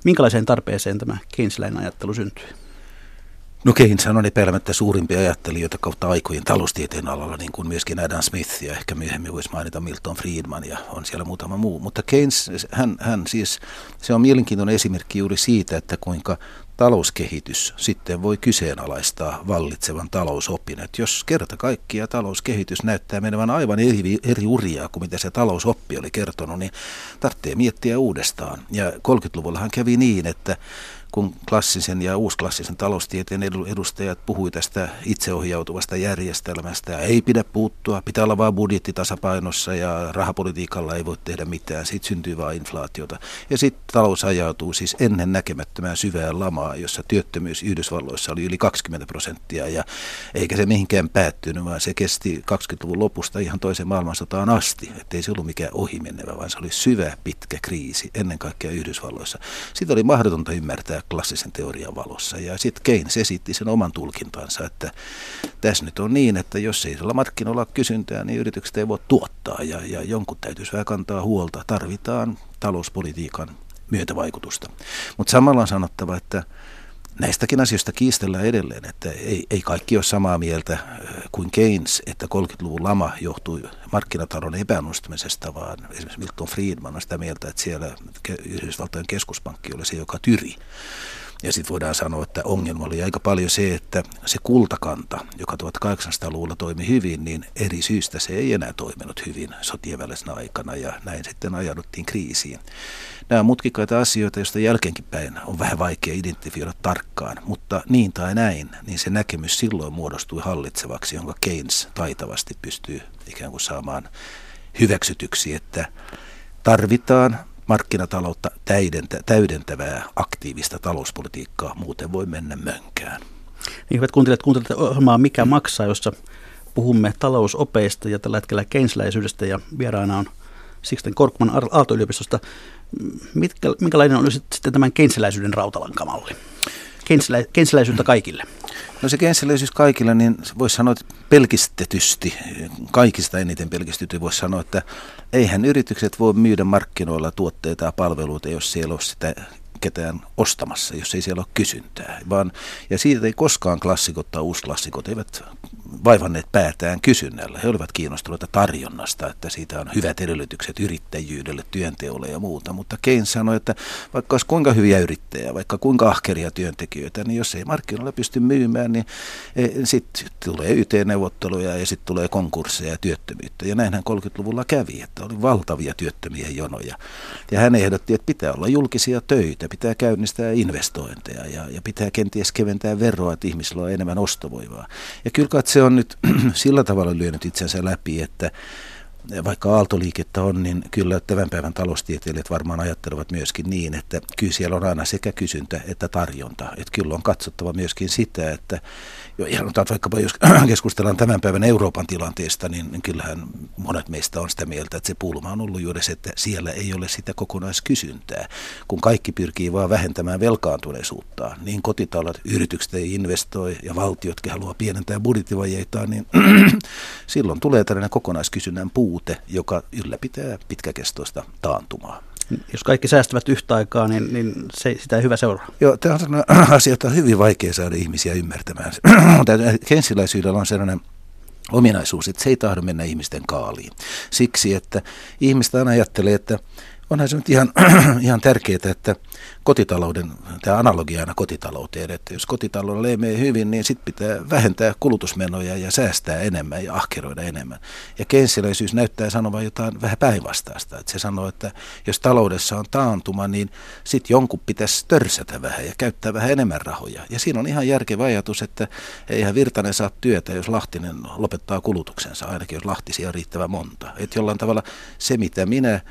Minkälaiseen tarpeeseen tämä Keynesläinen ajattelu syntyi? No Keynes on epäilemättä suurimpia ajattelijoita kautta aikojen taloustieteen alalla, niin kuin myöskin Adam Smith ja ehkä myöhemmin voisi mainita Milton Friedman ja on siellä muutama muu. Mutta Keynes, hän, hän siis, se on mielenkiintoinen esimerkki juuri siitä, että kuinka talouskehitys sitten voi kyseenalaistaa vallitsevan talousopin. Että jos kerta kaikkia talouskehitys näyttää menevän aivan eri, eri uria kuin mitä se talousoppi oli kertonut, niin tarvitsee miettiä uudestaan. Ja 30-luvullahan kävi niin, että kun klassisen ja uusklassisen taloustieteen edustajat puhui tästä itseohjautuvasta järjestelmästä. Ei pidä puuttua, pitää olla vain budjettitasapainossa ja rahapolitiikalla ei voi tehdä mitään. Siitä syntyy vain inflaatiota. Ja sitten talous ajautuu siis ennen näkemättömään syvään lamaa, jossa työttömyys Yhdysvalloissa oli yli 20 prosenttia ja eikä se mihinkään päättynyt, vaan se kesti 20-luvun lopusta ihan toisen maailmansotaan asti. Että ei se ollut mikään ohimenevä, vaan se oli syvä, pitkä kriisi ennen kaikkea Yhdysvalloissa. Sitä oli mahdotonta ymmärtää klassisen teorian valossa ja sitten Keynes esitti sen oman tulkintansa, että tässä nyt on niin, että jos ei sillä markkinoilla ole kysyntää, niin yritykset ei voi tuottaa ja, ja jonkun täytyisi vähän kantaa huolta. Tarvitaan talouspolitiikan myötävaikutusta. Mutta samalla on sanottava, että näistäkin asioista kiistellään edelleen, että ei, ei kaikki ole samaa mieltä äh, kuin Keynes, että 30-luvun lama johtui markkinatalouden epäonnistumisesta, vaan esimerkiksi Milton Friedman on sitä mieltä, että siellä Yhdysvaltojen keskuspankki oli se, joka tyri. Ja sitten voidaan sanoa, että ongelma oli aika paljon se, että se kultakanta, joka 1800-luvulla toimi hyvin, niin eri syystä se ei enää toiminut hyvin sotien välisenä aikana ja näin sitten ajauduttiin kriisiin. Nämä on mutkikkaita asioita, joista jälkeenkin päin on vähän vaikea identifioida tarkkaan, mutta niin tai näin, niin se näkemys silloin muodostui hallitsevaksi, jonka Keynes taitavasti pystyy ikään kuin saamaan hyväksytyksi, että tarvitaan markkinataloutta täydentävää aktiivista talouspolitiikkaa, muuten voi mennä mönkään. Niin hyvät kuuntelijat, kuuntelette ohjelmaa Mikä maksaa, jossa puhumme talousopeista ja tällä hetkellä keinsläisyydestä ja vieraana on Sixten Korkman Aalto-yliopistosta. Mitkä, minkälainen on sitten tämän keinsiläisyyden rautalankamalli? Keinsiläisyyttä kaikille. No se keinsiläisyys kaikille, niin voisi sanoa että pelkistetysti, kaikista eniten pelkistetysti voisi sanoa, että eihän yritykset voi myydä markkinoilla tuotteita ja palveluita, jos siellä on sitä ketään ostamassa, jos ei siellä ole kysyntää. Vaan, ja siitä ei koskaan klassikot tai uusklassikot eivät vaivanneet päätään kysynnällä. He olivat kiinnostuneita tarjonnasta, että siitä on hyvät edellytykset yrittäjyydelle, työnteolle ja muuta. Mutta Keynes sanoi, että vaikka olisi kuinka hyviä yrittäjiä, vaikka kuinka ahkeria työntekijöitä, niin jos ei markkinoilla pysty myymään, niin e, sitten tulee YT-neuvotteluja ja sitten tulee konkursseja ja työttömyyttä. Ja näinhän 30-luvulla kävi, että oli valtavia työttömiä jonoja. Ja hän ehdotti, että pitää olla julkisia töitä, pitää käynnistää investointeja ja, ja pitää kenties keventää veroa, että ihmisillä on enemmän ostovoimaa. Ja kyllä se on nyt sillä tavalla lyönyt itsensä läpi, että vaikka aaltoliikettä on, niin kyllä tämän päivän taloustieteilijät varmaan ajattelevat myöskin niin, että kyllä siellä on aina sekä kysyntä että tarjonta. Että kyllä on katsottava myöskin sitä, että ihan vaikkapa jos keskustellaan tämän päivän Euroopan tilanteesta, niin, kyllähän monet meistä on sitä mieltä, että se pulma on ollut juuri se, että siellä ei ole sitä kokonaiskysyntää. Kun kaikki pyrkii vaan vähentämään velkaantuneisuutta, niin kotitalot, yritykset ei investoi ja valtiotkin haluaa pienentää budjettivajeitaan, niin silloin tulee tällainen kokonaiskysynnän puute, joka ylläpitää pitkäkestoista taantumaa. Jos kaikki säästävät yhtä aikaa, niin, niin se, sitä ei hyvä seuraa. Joo, tämä on sellainen asia, että on hyvin vaikea saada ihmisiä ymmärtämään. Kensiläisyydellä on sellainen ominaisuus, että se ei tahdo mennä ihmisten kaaliin. Siksi, että ihmistä aina ajattelee, että onhan se nyt ihan, ihan tärkeää, että kotitalouden, tämä analogia aina kotitalouteen, että jos kotitaloudella ei mene hyvin, niin sitten pitää vähentää kulutusmenoja ja säästää enemmän ja ahkeroida enemmän. Ja kensiläisyys näyttää sanovan jotain vähän päinvastaista. Että se sanoo, että jos taloudessa on taantuma, niin sitten jonkun pitäisi törsätä vähän ja käyttää vähän enemmän rahoja. Ja siinä on ihan järkevä ajatus, että eihän Virtanen saa työtä, jos Lahtinen lopettaa kulutuksensa, ainakin jos Lahtisia on riittävän monta. Että jollain tavalla se, mitä minä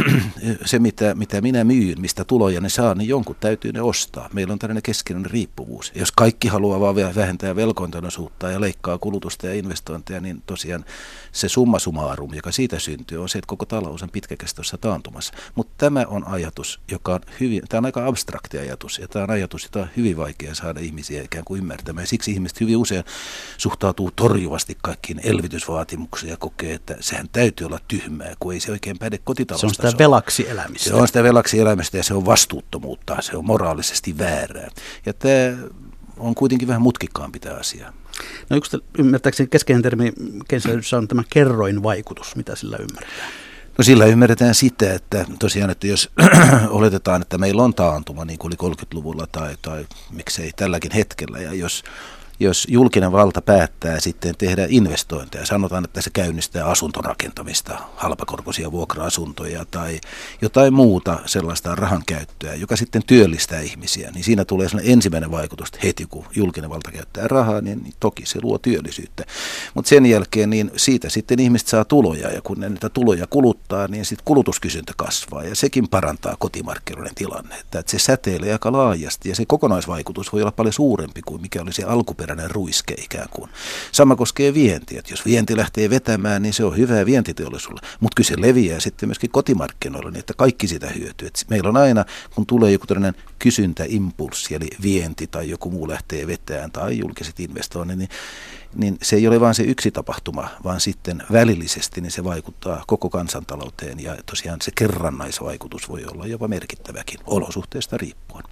se, mitä, mitä minä myyn, mistä tuloja ne saa, niin jonkun täytyy ne ostaa. Meillä on tällainen keskeinen riippuvuus. Jos kaikki haluaa vaan vähentää velkointoisuutta ja leikkaa kulutusta ja investointeja, niin tosiaan se summa summarum, joka siitä syntyy, on se, että koko talous on pitkäkestoisessa taantumassa. Mutta tämä on ajatus, joka on hyvin, tämä on aika abstrakti ajatus, ja tämä on ajatus, jota on hyvin vaikea saada ihmisiä ikään kuin ymmärtämään. Siksi ihmiset hyvin usein suhtautuu torjuvasti kaikkiin elvytysvaatimuksiin ja kokee, että sehän täytyy olla tyhmää, kun ei se oikein päde kotitaloudesta sitä velaksi elämistä. Se on sitä velaksi elämistä ja se on vastuuttomuutta, se on moraalisesti väärää. Ja tämä on kuitenkin vähän mutkikkaampi tämä asia. No yksi ymmärtääkseni keskeinen termi kesäydessä on tämä kerroin vaikutus, mitä sillä ymmärretään? No sillä ymmärretään sitä, että tosiaan, että jos oletetaan, että meillä on taantuma niin kuin oli 30-luvulla tai, tai miksei tälläkin hetkellä, ja jos jos julkinen valta päättää sitten tehdä investointeja, sanotaan, että se käynnistää asuntorakentamista, halpakorkoisia vuokra-asuntoja tai jotain muuta sellaista rahan käyttöä, joka sitten työllistää ihmisiä, niin siinä tulee ensimmäinen vaikutus, että heti kun julkinen valta käyttää rahaa, niin toki se luo työllisyyttä. Mutta sen jälkeen niin siitä sitten ihmiset saa tuloja ja kun ne niitä tuloja kuluttaa, niin sitten kulutuskysyntä kasvaa ja sekin parantaa kotimarkkinoiden tilannetta. Että se säteilee aika laajasti ja se kokonaisvaikutus voi olla paljon suurempi kuin mikä oli se alkuperäinen ruiske ikään kuin. Sama koskee vientiä. Jos vienti lähtee vetämään, niin se on hyvää vientiteollisuudelle, mutta kyllä se leviää sitten myöskin kotimarkkinoille, niin että kaikki sitä hyötyy. Et meillä on aina, kun tulee joku tällainen kysyntäimpulssi, eli vienti tai joku muu lähtee vetään tai julkiset investoinnit, niin niin se ei ole vain se yksi tapahtuma, vaan sitten välillisesti niin se vaikuttaa koko kansantalouteen ja tosiaan se kerrannaisvaikutus voi olla jopa merkittäväkin olosuhteesta riippuen.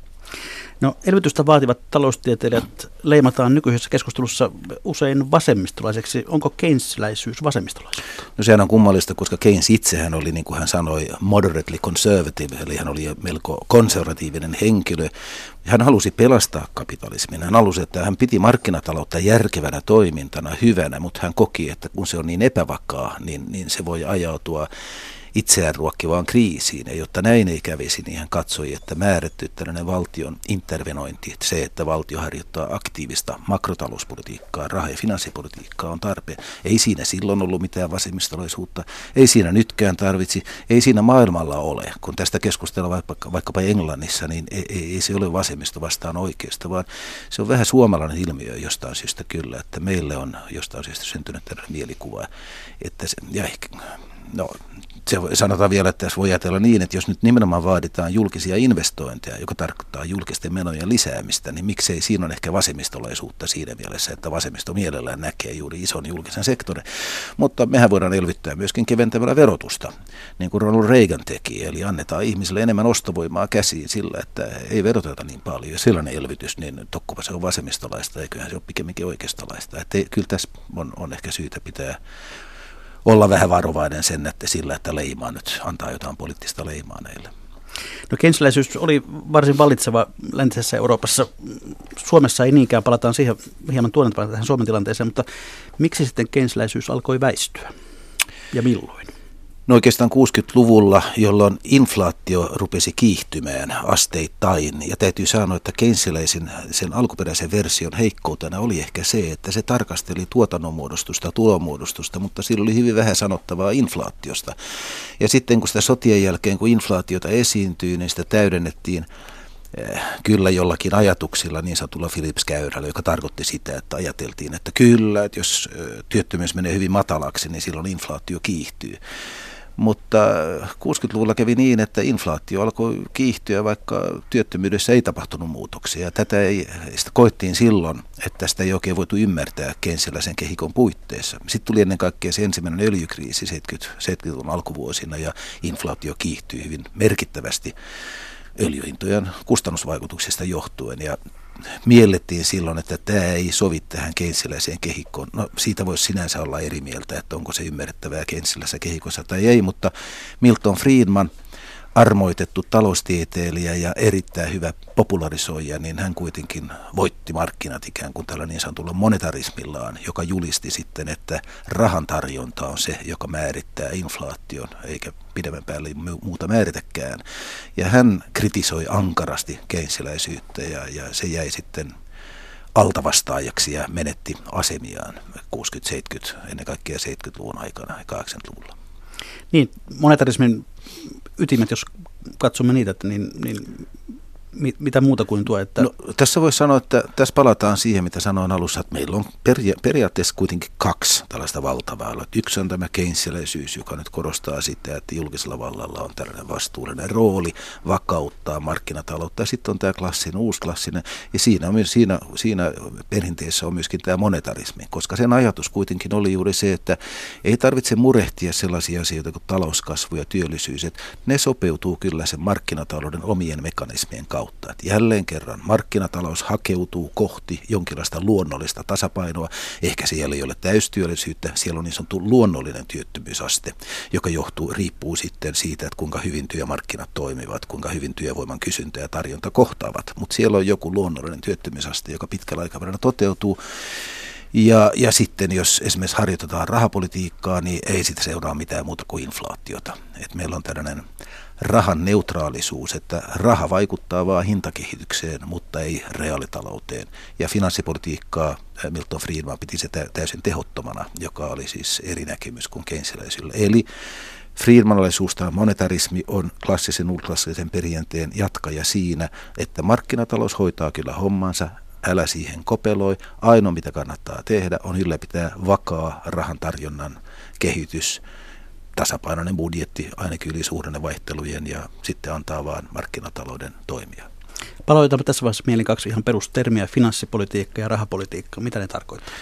No elvytystä vaativat taloustieteilijät leimataan nykyisessä keskustelussa usein vasemmistolaiseksi. Onko Keynesläisyys vasemmistolaisuutta? No sehän on kummallista, koska Keynes itsehän oli, niin kuin hän sanoi, moderately conservative, eli hän oli melko konservatiivinen henkilö. Hän halusi pelastaa kapitalismin. Hän halusi, että hän piti markkinataloutta järkevänä toimintana, hyvänä, mutta hän koki, että kun se on niin epävakaa, niin, niin se voi ajautua itseään ruokkivaan kriisiin. Ja jotta näin ei kävisi, niin hän katsoi, että määrätty tällainen valtion intervenointi, se, että valtio harjoittaa aktiivista makrotalouspolitiikkaa, raha- ja finanssipolitiikkaa on tarpeen. Ei siinä silloin ollut mitään vasemmistolaisuutta, ei siinä nytkään tarvitsi, ei siinä maailmalla ole. Kun tästä keskustellaan vaikka, vaikkapa Englannissa, niin ei, ei, ei se ole vasemmisto vastaan oikeasta, vaan se on vähän suomalainen ilmiö jostain syystä kyllä, että meille on jostain syystä syntynyt tällainen mielikuva, että se, ja no se sanotaan vielä, että tässä voi ajatella niin, että jos nyt nimenomaan vaaditaan julkisia investointeja, joka tarkoittaa julkisten menojen lisäämistä, niin miksei siinä on ehkä vasemmistolaisuutta siinä mielessä, että vasemmisto mielellään näkee juuri ison julkisen sektorin. Mutta mehän voidaan elvyttää myöskin keventämällä verotusta, niin kuin Ronald Reagan teki, eli annetaan ihmisille enemmän ostovoimaa käsiin sillä, että ei veroteta niin paljon. Ja sellainen elvytys, niin tokkopa se on vasemmistolaista, eiköhän se ole pikemminkin oikeistolaista. Että kyllä tässä on, on ehkä syytä pitää olla vähän varovainen sen, että sillä, että leimaa nyt antaa jotain poliittista leimaa näille. No kensiläisyys oli varsin vallitseva läntisessä Euroopassa. Suomessa ei niinkään, palataan siihen hieman tuonnetapaan tähän Suomen tilanteeseen, mutta miksi sitten kensiläisyys alkoi väistyä ja milloin? No oikeastaan 60-luvulla, jolloin inflaatio rupesi kiihtymään asteittain. Ja täytyy sanoa, että Keynesiläisen sen alkuperäisen version heikkoutena oli ehkä se, että se tarkasteli tuotannonmuodostusta, tulomuodostusta, mutta sillä oli hyvin vähän sanottavaa inflaatiosta. Ja sitten kun sitä sotien jälkeen, kun inflaatiota esiintyi, niin sitä täydennettiin Eh, kyllä jollakin ajatuksilla niin sanotulla Philips-käyrällä, joka tarkoitti sitä, että ajateltiin, että kyllä, että jos työttömyys menee hyvin matalaksi, niin silloin inflaatio kiihtyy. Mutta 60-luvulla kävi niin, että inflaatio alkoi kiihtyä, vaikka työttömyydessä ei tapahtunut muutoksia. Tätä ei, sitä koettiin silloin, että sitä ei oikein voitu ymmärtää kensiläisen kehikon puitteissa. Sitten tuli ennen kaikkea se ensimmäinen öljykriisi 70, 70-luvun alkuvuosina ja inflaatio kiihtyi hyvin merkittävästi öljyhintojen kustannusvaikutuksista johtuen. Ja miellettiin silloin, että tämä ei sovi tähän keinsiläiseen kehikkoon. No siitä voisi sinänsä olla eri mieltä, että onko se ymmärrettävää keinsiläisessä kehikossa tai ei, mutta Milton Friedman – armoitettu taloustieteilijä ja erittäin hyvä popularisoija, niin hän kuitenkin voitti markkinat ikään kuin tällä niin sanotulla monetarismillaan, joka julisti sitten, että rahan tarjonta on se, joka määrittää inflaation, eikä pidemmän päälle muuta määritäkään. Ja hän kritisoi ankarasti keinsiläisyyttä ja, ja se jäi sitten altavastaajaksi ja menetti asemiaan 60-70, ennen kaikkea 70-luvun aikana ja 80-luvulla. Niin, monetarismin ytimet, jos katsomme niitä, niin, niin mitä muuta kuin tuo? Että... No, tässä voi sanoa, että tässä palataan siihen, mitä sanoin alussa, että meillä on peria- periaatteessa kuitenkin kaksi tällaista valtavaa. Yksi on tämä keinsiläisyys, joka nyt korostaa sitä, että julkisella vallalla on tällainen vastuullinen rooli vakauttaa markkinataloutta. Ja sitten on tämä klassinen, uusklassinen, ja siinä, on myös, siinä, siinä perinteessä on myöskin tämä monetarismi, koska sen ajatus kuitenkin oli juuri se, että ei tarvitse murehtia sellaisia asioita kuin talouskasvu ja työllisyys, että ne sopeutuu kyllä sen markkinatalouden omien mekanismien kautta kautta. Että jälleen kerran markkinatalous hakeutuu kohti jonkinlaista luonnollista tasapainoa. Ehkä siellä ei ole täystyöllisyyttä, siellä on niin sanottu luonnollinen työttömyysaste, joka johtuu, riippuu sitten siitä, että kuinka hyvin työmarkkinat toimivat, kuinka hyvin työvoiman kysyntä ja tarjonta kohtaavat. Mutta siellä on joku luonnollinen työttömyysaste, joka pitkällä aikavälillä toteutuu. Ja, ja sitten jos esimerkiksi harjoitetaan rahapolitiikkaa, niin ei sitä seuraa mitään muuta kuin inflaatiota. Et meillä on tällainen rahan neutraalisuus, että raha vaikuttaa vain hintakehitykseen, mutta ei reaalitalouteen. Ja finanssipolitiikkaa Milton Friedman piti se täysin tehottomana, joka oli siis eri näkemys kuin keynesiläisillä. Eli Friedmanalaisuus tai monetarismi on klassisen ulklassisen perinteen jatkaja siinä, että markkinatalous hoitaa kyllä hommansa, älä siihen kopeloi. Ainoa mitä kannattaa tehdä on ylläpitää vakaa rahan tarjonnan kehitys, tasapainoinen budjetti ainakin yli suhdannevaihtelujen ja sitten antaa vaan markkinatalouden toimia. Paloitamme tässä vaiheessa mieli kaksi ihan perustermiä, finanssipolitiikka ja rahapolitiikka. Mitä ne tarkoittaa?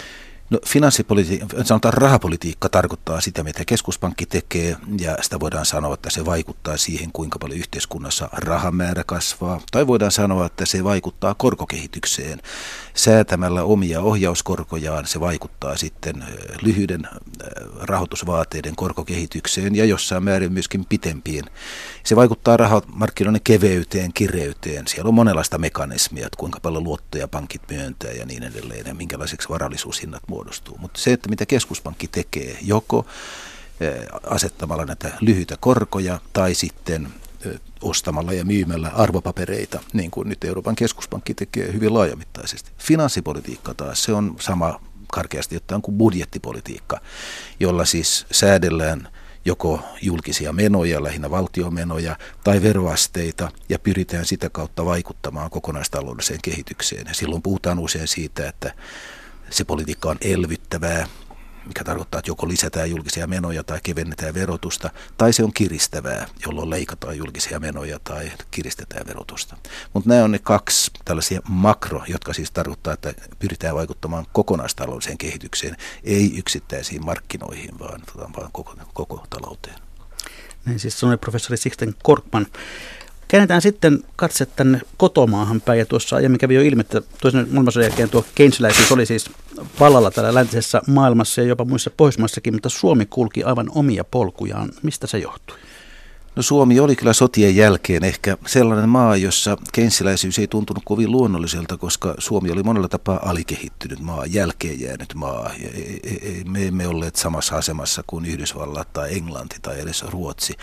No finanssipolitiikka, sanotaan rahapolitiikka tarkoittaa sitä, mitä keskuspankki tekee, ja sitä voidaan sanoa, että se vaikuttaa siihen, kuinka paljon yhteiskunnassa rahamäärä kasvaa. Tai voidaan sanoa, että se vaikuttaa korkokehitykseen. Säätämällä omia ohjauskorkojaan se vaikuttaa sitten lyhyiden rahoitusvaateiden korkokehitykseen ja jossain määrin myöskin pitempiin. Se vaikuttaa rahamarkkinoiden keveyteen, kireyteen. Siellä on monenlaista mekanismia, että kuinka paljon luottoja pankit myöntää ja niin edelleen, ja minkälaiseksi varallisuushinnat muodostuu. Mutta se, että mitä keskuspankki tekee, joko asettamalla näitä lyhyitä korkoja tai sitten ostamalla ja myymällä arvopapereita, niin kuin nyt Euroopan keskuspankki tekee hyvin laajamittaisesti. Finanssipolitiikka taas, se on sama karkeasti ottaen kuin budjettipolitiikka, jolla siis säädellään joko julkisia menoja, lähinnä valtiomenoja, tai veroasteita, ja pyritään sitä kautta vaikuttamaan kokonaistaloudelliseen kehitykseen. Ja silloin puhutaan usein siitä, että se politiikka on elvyttävää, mikä tarkoittaa, että joko lisätään julkisia menoja tai kevennetään verotusta, tai se on kiristävää, jolloin leikataan julkisia menoja tai kiristetään verotusta. Mutta nämä on ne kaksi tällaisia makro, jotka siis tarkoittaa, että pyritään vaikuttamaan kokonaistaloudelliseen kehitykseen, ei yksittäisiin markkinoihin, vaan, vaan koko, koko talouteen. Näin siis sanoi professori Sixten Korkman. Käännetään sitten katse tänne kotomaahan päin. Ja tuossa aiemmin kävi jo ilmi, että toisen maailmansodan jälkeen tuo keynesiläisyys oli siis vallalla täällä läntisessä maailmassa ja jopa muissa Pohjoismaissakin, mutta Suomi kulki aivan omia polkujaan. Mistä se johtui? No Suomi oli kyllä sotien jälkeen ehkä sellainen maa, jossa keynesiläisyys ei tuntunut kovin luonnolliselta, koska Suomi oli monella tapaa alikehittynyt maa, jälkeen jäänyt maa. Me emme olleet samassa asemassa kuin Yhdysvallat tai Englanti tai edes Ruotsi,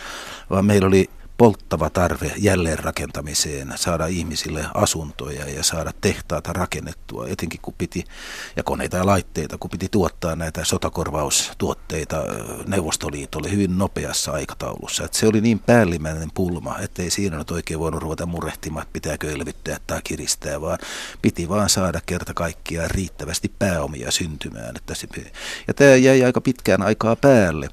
vaan meillä oli polttava tarve jälleenrakentamiseen, saada ihmisille asuntoja ja saada tehtaata rakennettua, etenkin kun piti, ja koneita ja laitteita, kun piti tuottaa näitä sotakorvaustuotteita Neuvostoliitolle hyvin nopeassa aikataulussa. Että se oli niin päällimmäinen pulma, ettei siinä nyt oikein voinut ruveta murehtimaan, että pitääkö elvyttää tai kiristää, vaan piti vaan saada kerta kaikkiaan riittävästi pääomia syntymään. Että se, ja tämä jäi aika pitkään aikaa päälle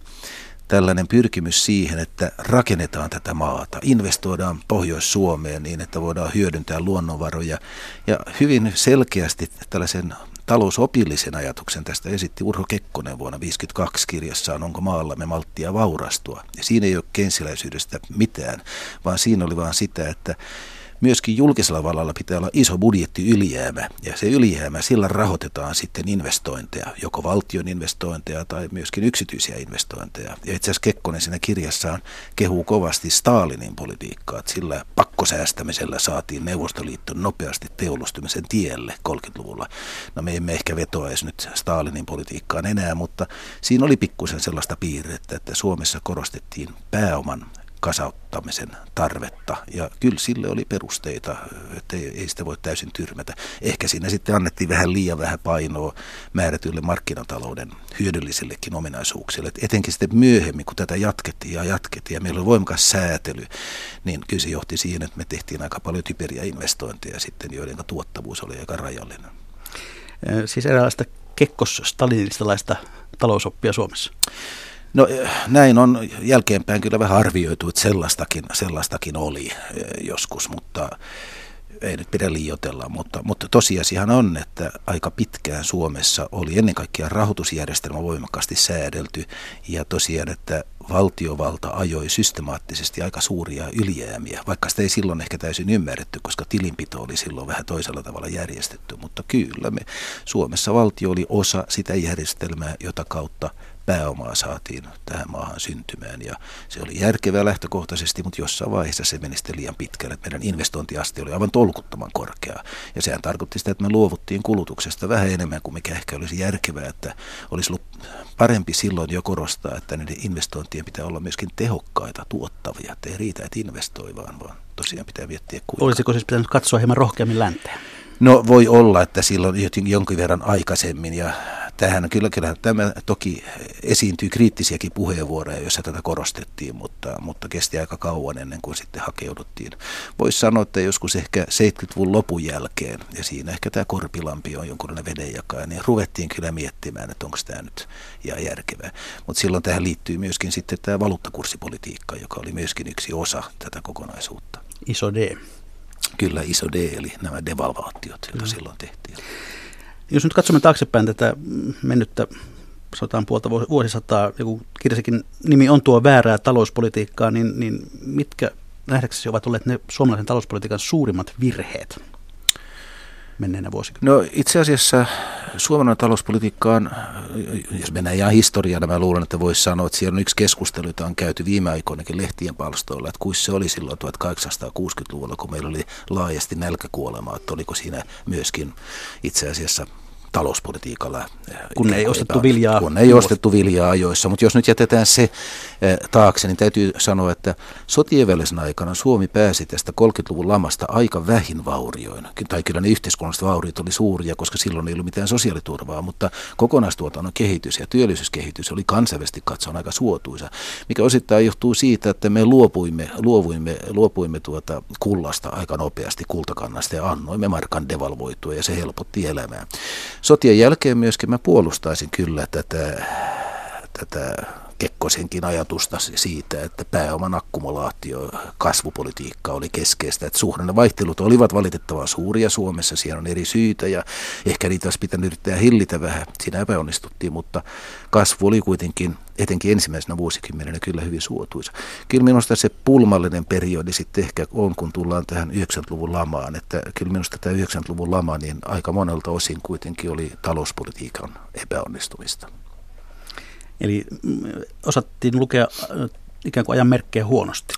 tällainen pyrkimys siihen, että rakennetaan tätä maata, investoidaan Pohjois-Suomeen niin, että voidaan hyödyntää luonnonvaroja. Ja hyvin selkeästi tällaisen talousopillisen ajatuksen tästä esitti Urho Kekkonen vuonna 1952 kirjassaan Onko maallamme malttia vaurastua. Ja siinä ei ole kensiläisyydestä mitään, vaan siinä oli vaan sitä, että myöskin julkisella vallalla pitää olla iso budjetti ylijäämä, ja se ylijäämä, sillä rahoitetaan sitten investointeja, joko valtion investointeja tai myöskin yksityisiä investointeja. Ja itse asiassa Kekkonen siinä kirjassaan kehuu kovasti Stalinin politiikkaa, että sillä pakkosäästämisellä saatiin Neuvostoliitto nopeasti teollistumisen tielle 30-luvulla. No me emme ehkä vetoa edes nyt Stalinin politiikkaan enää, mutta siinä oli pikkusen sellaista piirrettä, että Suomessa korostettiin pääoman kasauttamisen tarvetta. Ja kyllä sille oli perusteita, että ei, ei sitä voi täysin tyrmätä. Ehkä siinä sitten annettiin vähän liian vähän painoa määrätyille markkinatalouden hyödyllisillekin ominaisuuksille. Et etenkin sitten myöhemmin, kun tätä jatkettiin ja jatkettiin ja meillä oli voimakas säätely, niin kyllä se johti siihen, että me tehtiin aika paljon typeriä investointeja sitten, joiden tuottavuus oli aika rajallinen. Siis eräänlaista kekkos-stalinistalaista talousoppia Suomessa. No näin on jälkeenpäin kyllä vähän arvioitu, että sellaistakin, sellaistakin oli joskus, mutta ei nyt pidä liioitella, mutta, mutta tosiasiahan on, että aika pitkään Suomessa oli ennen kaikkea rahoitusjärjestelmä voimakkaasti säädelty ja tosiaan, että valtiovalta ajoi systemaattisesti aika suuria ylijäämiä, vaikka sitä ei silloin ehkä täysin ymmärretty, koska tilinpito oli silloin vähän toisella tavalla järjestetty. Mutta kyllä me Suomessa valtio oli osa sitä järjestelmää, jota kautta pääomaa saatiin tähän maahan syntymään. Ja se oli järkevää lähtökohtaisesti, mutta jossain vaiheessa se meni sitten liian pitkälle. Meidän investointiaste oli aivan tolkuttoman korkea. Ja sehän tarkoitti sitä, että me luovuttiin kulutuksesta vähän enemmän kuin mikä ehkä olisi järkevää, että olisi ollut parempi silloin jo korostaa, että niiden investointien pitää olla myöskin tehokkaita, tuottavia. Että ei riitä, että investoi vaan, vaan tosiaan pitää miettiä kuinka. Olisiko siis pitänyt katsoa hieman rohkeammin länteen? No voi olla, että silloin jonkin verran aikaisemmin ja tähän kyllä, kyllä tämä toki esiintyy kriittisiäkin puheenvuoroja, joissa tätä korostettiin, mutta, mutta kesti aika kauan ennen kuin sitten hakeuduttiin. Voisi sanoa, että joskus ehkä 70-luvun lopun jälkeen, ja siinä ehkä tämä Korpilampi on jonkunlainen vedenjakaja, niin ruvettiin kyllä miettimään, että onko tämä nyt ihan järkevää. Mutta silloin tähän liittyy myöskin sitten tämä valuuttakurssipolitiikka, joka oli myöskin yksi osa tätä kokonaisuutta. Iso D. Kyllä iso D, eli nämä devalvaatiot, joita mm. silloin tehtiin. Jos nyt katsomme taaksepäin tätä mennyttä sanotaan puolta vuosisataa, joku kirsikin nimi on tuo väärää talouspolitiikkaa, niin, niin mitkä nähdäksesi ovat olleet ne suomalaisen talouspolitiikan suurimmat virheet? menneenä vuosikymmenä? No itse asiassa suomalainen talouspolitiikka on, jos mennään ihan historiaan, mä luulen, että voisi sanoa, että siellä on yksi keskustelu, jota on käyty viime aikoinakin lehtien palstoilla, että kuinka se oli silloin 1860-luvulla, kun meillä oli laajasti nälkäkuolemaa, että oliko siinä myöskin itse asiassa talouspolitiikalla. Eh, kun ei ostettu viljaa. Kun ei ostettu viljaa ajoissa. Mutta jos nyt jätetään se eh, taakse, niin täytyy sanoa, että sotien aikana Suomi pääsi tästä 30-luvun lamasta aika vähin vaurioin. Tai kyllä ne yhteiskunnalliset vauriot oli suuria, koska silloin ei ollut mitään sosiaaliturvaa, mutta kokonaistuotannon kehitys ja työllisyyskehitys oli kansainvälisesti katsoen aika suotuisa, mikä osittain johtuu siitä, että me luopuimme, luovuimme, luopuimme tuota kullasta aika nopeasti kultakannasta ja annoimme markan devalvoitua ja se helpotti elämää. Sotien jälkeen myöskin mä puolustaisin kyllä tätä, tätä Kekkosenkin ajatusta siitä, että pääoman akkumulaatio, kasvupolitiikka oli keskeistä. Että vaihtelut olivat valitettavan suuria Suomessa, siellä on eri syitä ja ehkä niitä olisi pitänyt yrittää hillitä vähän. Siinä epäonnistuttiin, mutta kasvu oli kuitenkin etenkin ensimmäisenä vuosikymmenenä kyllä hyvin suotuisa. Kyllä minusta se pulmallinen periodi sitten ehkä on, kun tullaan tähän 90-luvun lamaan, että kyllä minusta tämä 90-luvun lama niin aika monelta osin kuitenkin oli talouspolitiikan epäonnistumista. Eli mm, osattiin lukea äh, ikään kuin ajan merkkejä huonosti,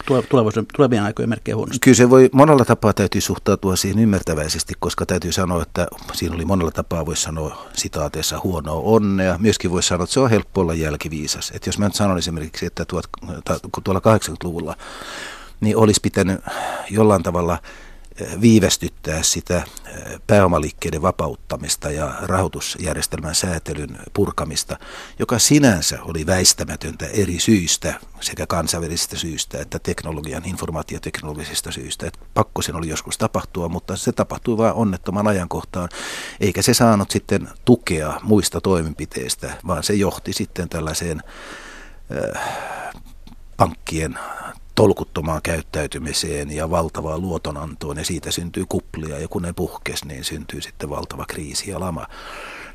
tulevien aikojen merkkejä huonosti. Kyllä se voi, monella tapaa täytyy suhtautua siihen ymmärtäväisesti, koska täytyy sanoa, että siinä oli monella tapaa, voisi sanoa sitaateessa huonoa onnea. Myöskin voisi sanoa, että se on helppo olla jälkiviisas. Että jos mä nyt sanon esimerkiksi, että tuot, tuolla 80-luvulla, niin olisi pitänyt jollain tavalla – viivästyttää sitä pääomaliikkeiden vapauttamista ja rahoitusjärjestelmän säätelyn purkamista, joka sinänsä oli väistämätöntä eri syistä, sekä kansainvälisistä syistä että teknologian, informaatioteknologisista syistä. Että pakko sen oli joskus tapahtua, mutta se tapahtui vain onnettoman ajankohtaan, eikä se saanut sitten tukea muista toimenpiteistä, vaan se johti sitten tällaiseen äh, pankkien tolkuttomaan käyttäytymiseen ja valtavaan luotonantoon ja siitä syntyy kuplia ja kun ne puhkes, niin syntyy sitten valtava kriisi ja lama.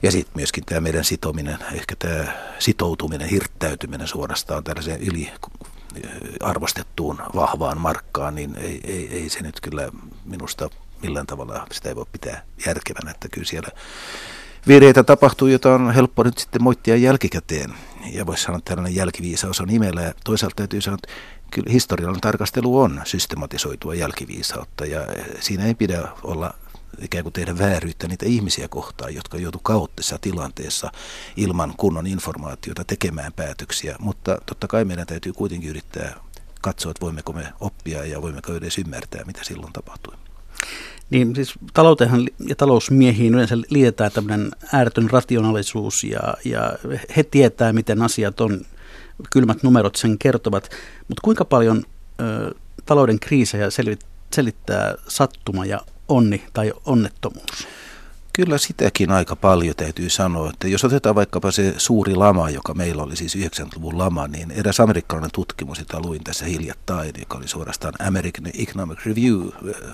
Ja sitten myöskin tämä meidän sitominen, ehkä tämä sitoutuminen, hirttäytyminen suorastaan tällaiseen yli arvostettuun vahvaan markkaan, niin ei, ei, ei se nyt kyllä minusta millään tavalla sitä ei voi pitää järkevänä, että kyllä siellä virheitä tapahtuu, jota on helppo nyt sitten moittia jälkikäteen. Ja voisi sanoa, että tällainen jälkiviisaus on nimellä. Ja toisaalta täytyy sanoa, että kyllä historiallinen tarkastelu on systematisoitua jälkiviisautta ja siinä ei pidä olla ikään kuin tehdä vääryyttä niitä ihmisiä kohtaan, jotka joutuivat kaoottisessa tilanteessa ilman kunnon informaatiota tekemään päätöksiä. Mutta totta kai meidän täytyy kuitenkin yrittää katsoa, että voimmeko me oppia ja voimmeko edes ymmärtää, mitä silloin tapahtui. Niin siis talouteen ja talousmiehiin yleensä liitetään tämmöinen ääretön rationaalisuus ja, ja he tietää, miten asiat on kylmät numerot sen kertovat, mutta kuinka paljon ö, talouden kriisejä selvit, selittää sattuma ja onni tai onnettomuus? Kyllä sitäkin aika paljon täytyy sanoa, että jos otetaan vaikkapa se suuri lama, joka meillä oli siis 90-luvun lama, niin eräs amerikkalainen tutkimus, jota luin tässä hiljattain, joka oli suorastaan American Economic Review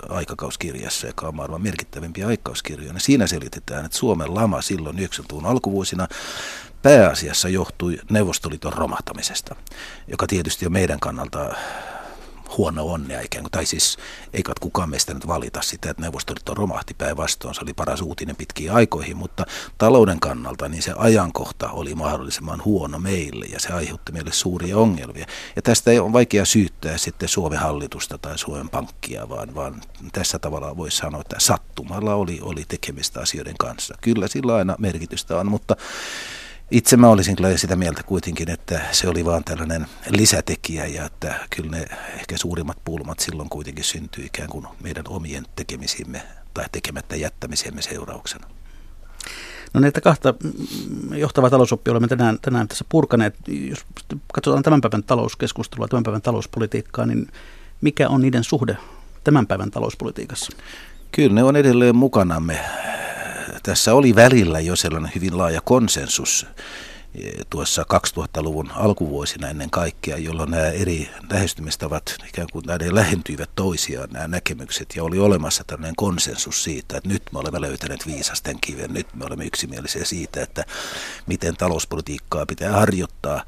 aikakauskirjassa, joka on maailman merkittävimpiä aikakauskirjoja, niin siinä selitetään, että Suomen lama silloin 90-luvun alkuvuosina pääasiassa johtui Neuvostoliiton romahtamisesta, joka tietysti on meidän kannalta huono onnea ikään kuin, tai siis eikä kukaan meistä nyt valita sitä, että Neuvostoliitto romahti päinvastoin, se oli paras uutinen pitkiin aikoihin, mutta talouden kannalta niin se ajankohta oli mahdollisimman huono meille ja se aiheutti meille suuria ongelmia. Ja tästä ei ole vaikea syyttää sitten Suomen hallitusta tai Suomen pankkia, vaan, vaan tässä tavalla voisi sanoa, että sattumalla oli, oli tekemistä asioiden kanssa. Kyllä sillä aina merkitystä on, mutta itse mä olisin kyllä sitä mieltä kuitenkin, että se oli vaan tällainen lisätekijä ja että kyllä ne ehkä suurimmat pulmat silloin kuitenkin syntyi ikään kuin meidän omien tekemisimme tai tekemättä jättämisiemme seurauksena. No näitä kahta johtavaa talousoppia olemme tänään, tänään tässä purkaneet. Jos katsotaan tämän päivän talouskeskustelua, tämän päivän talouspolitiikkaa, niin mikä on niiden suhde tämän päivän talouspolitiikassa? Kyllä ne on edelleen mukanamme tässä oli välillä jo sellainen hyvin laaja konsensus e, tuossa 2000-luvun alkuvuosina ennen kaikkea, jolloin nämä eri lähestymistavat ikään kuin näiden lähentyivät toisiaan nämä näkemykset ja oli olemassa tällainen konsensus siitä, että nyt me olemme löytäneet viisasten kiven, nyt me olemme yksimielisiä siitä, että miten talouspolitiikkaa pitää harjoittaa.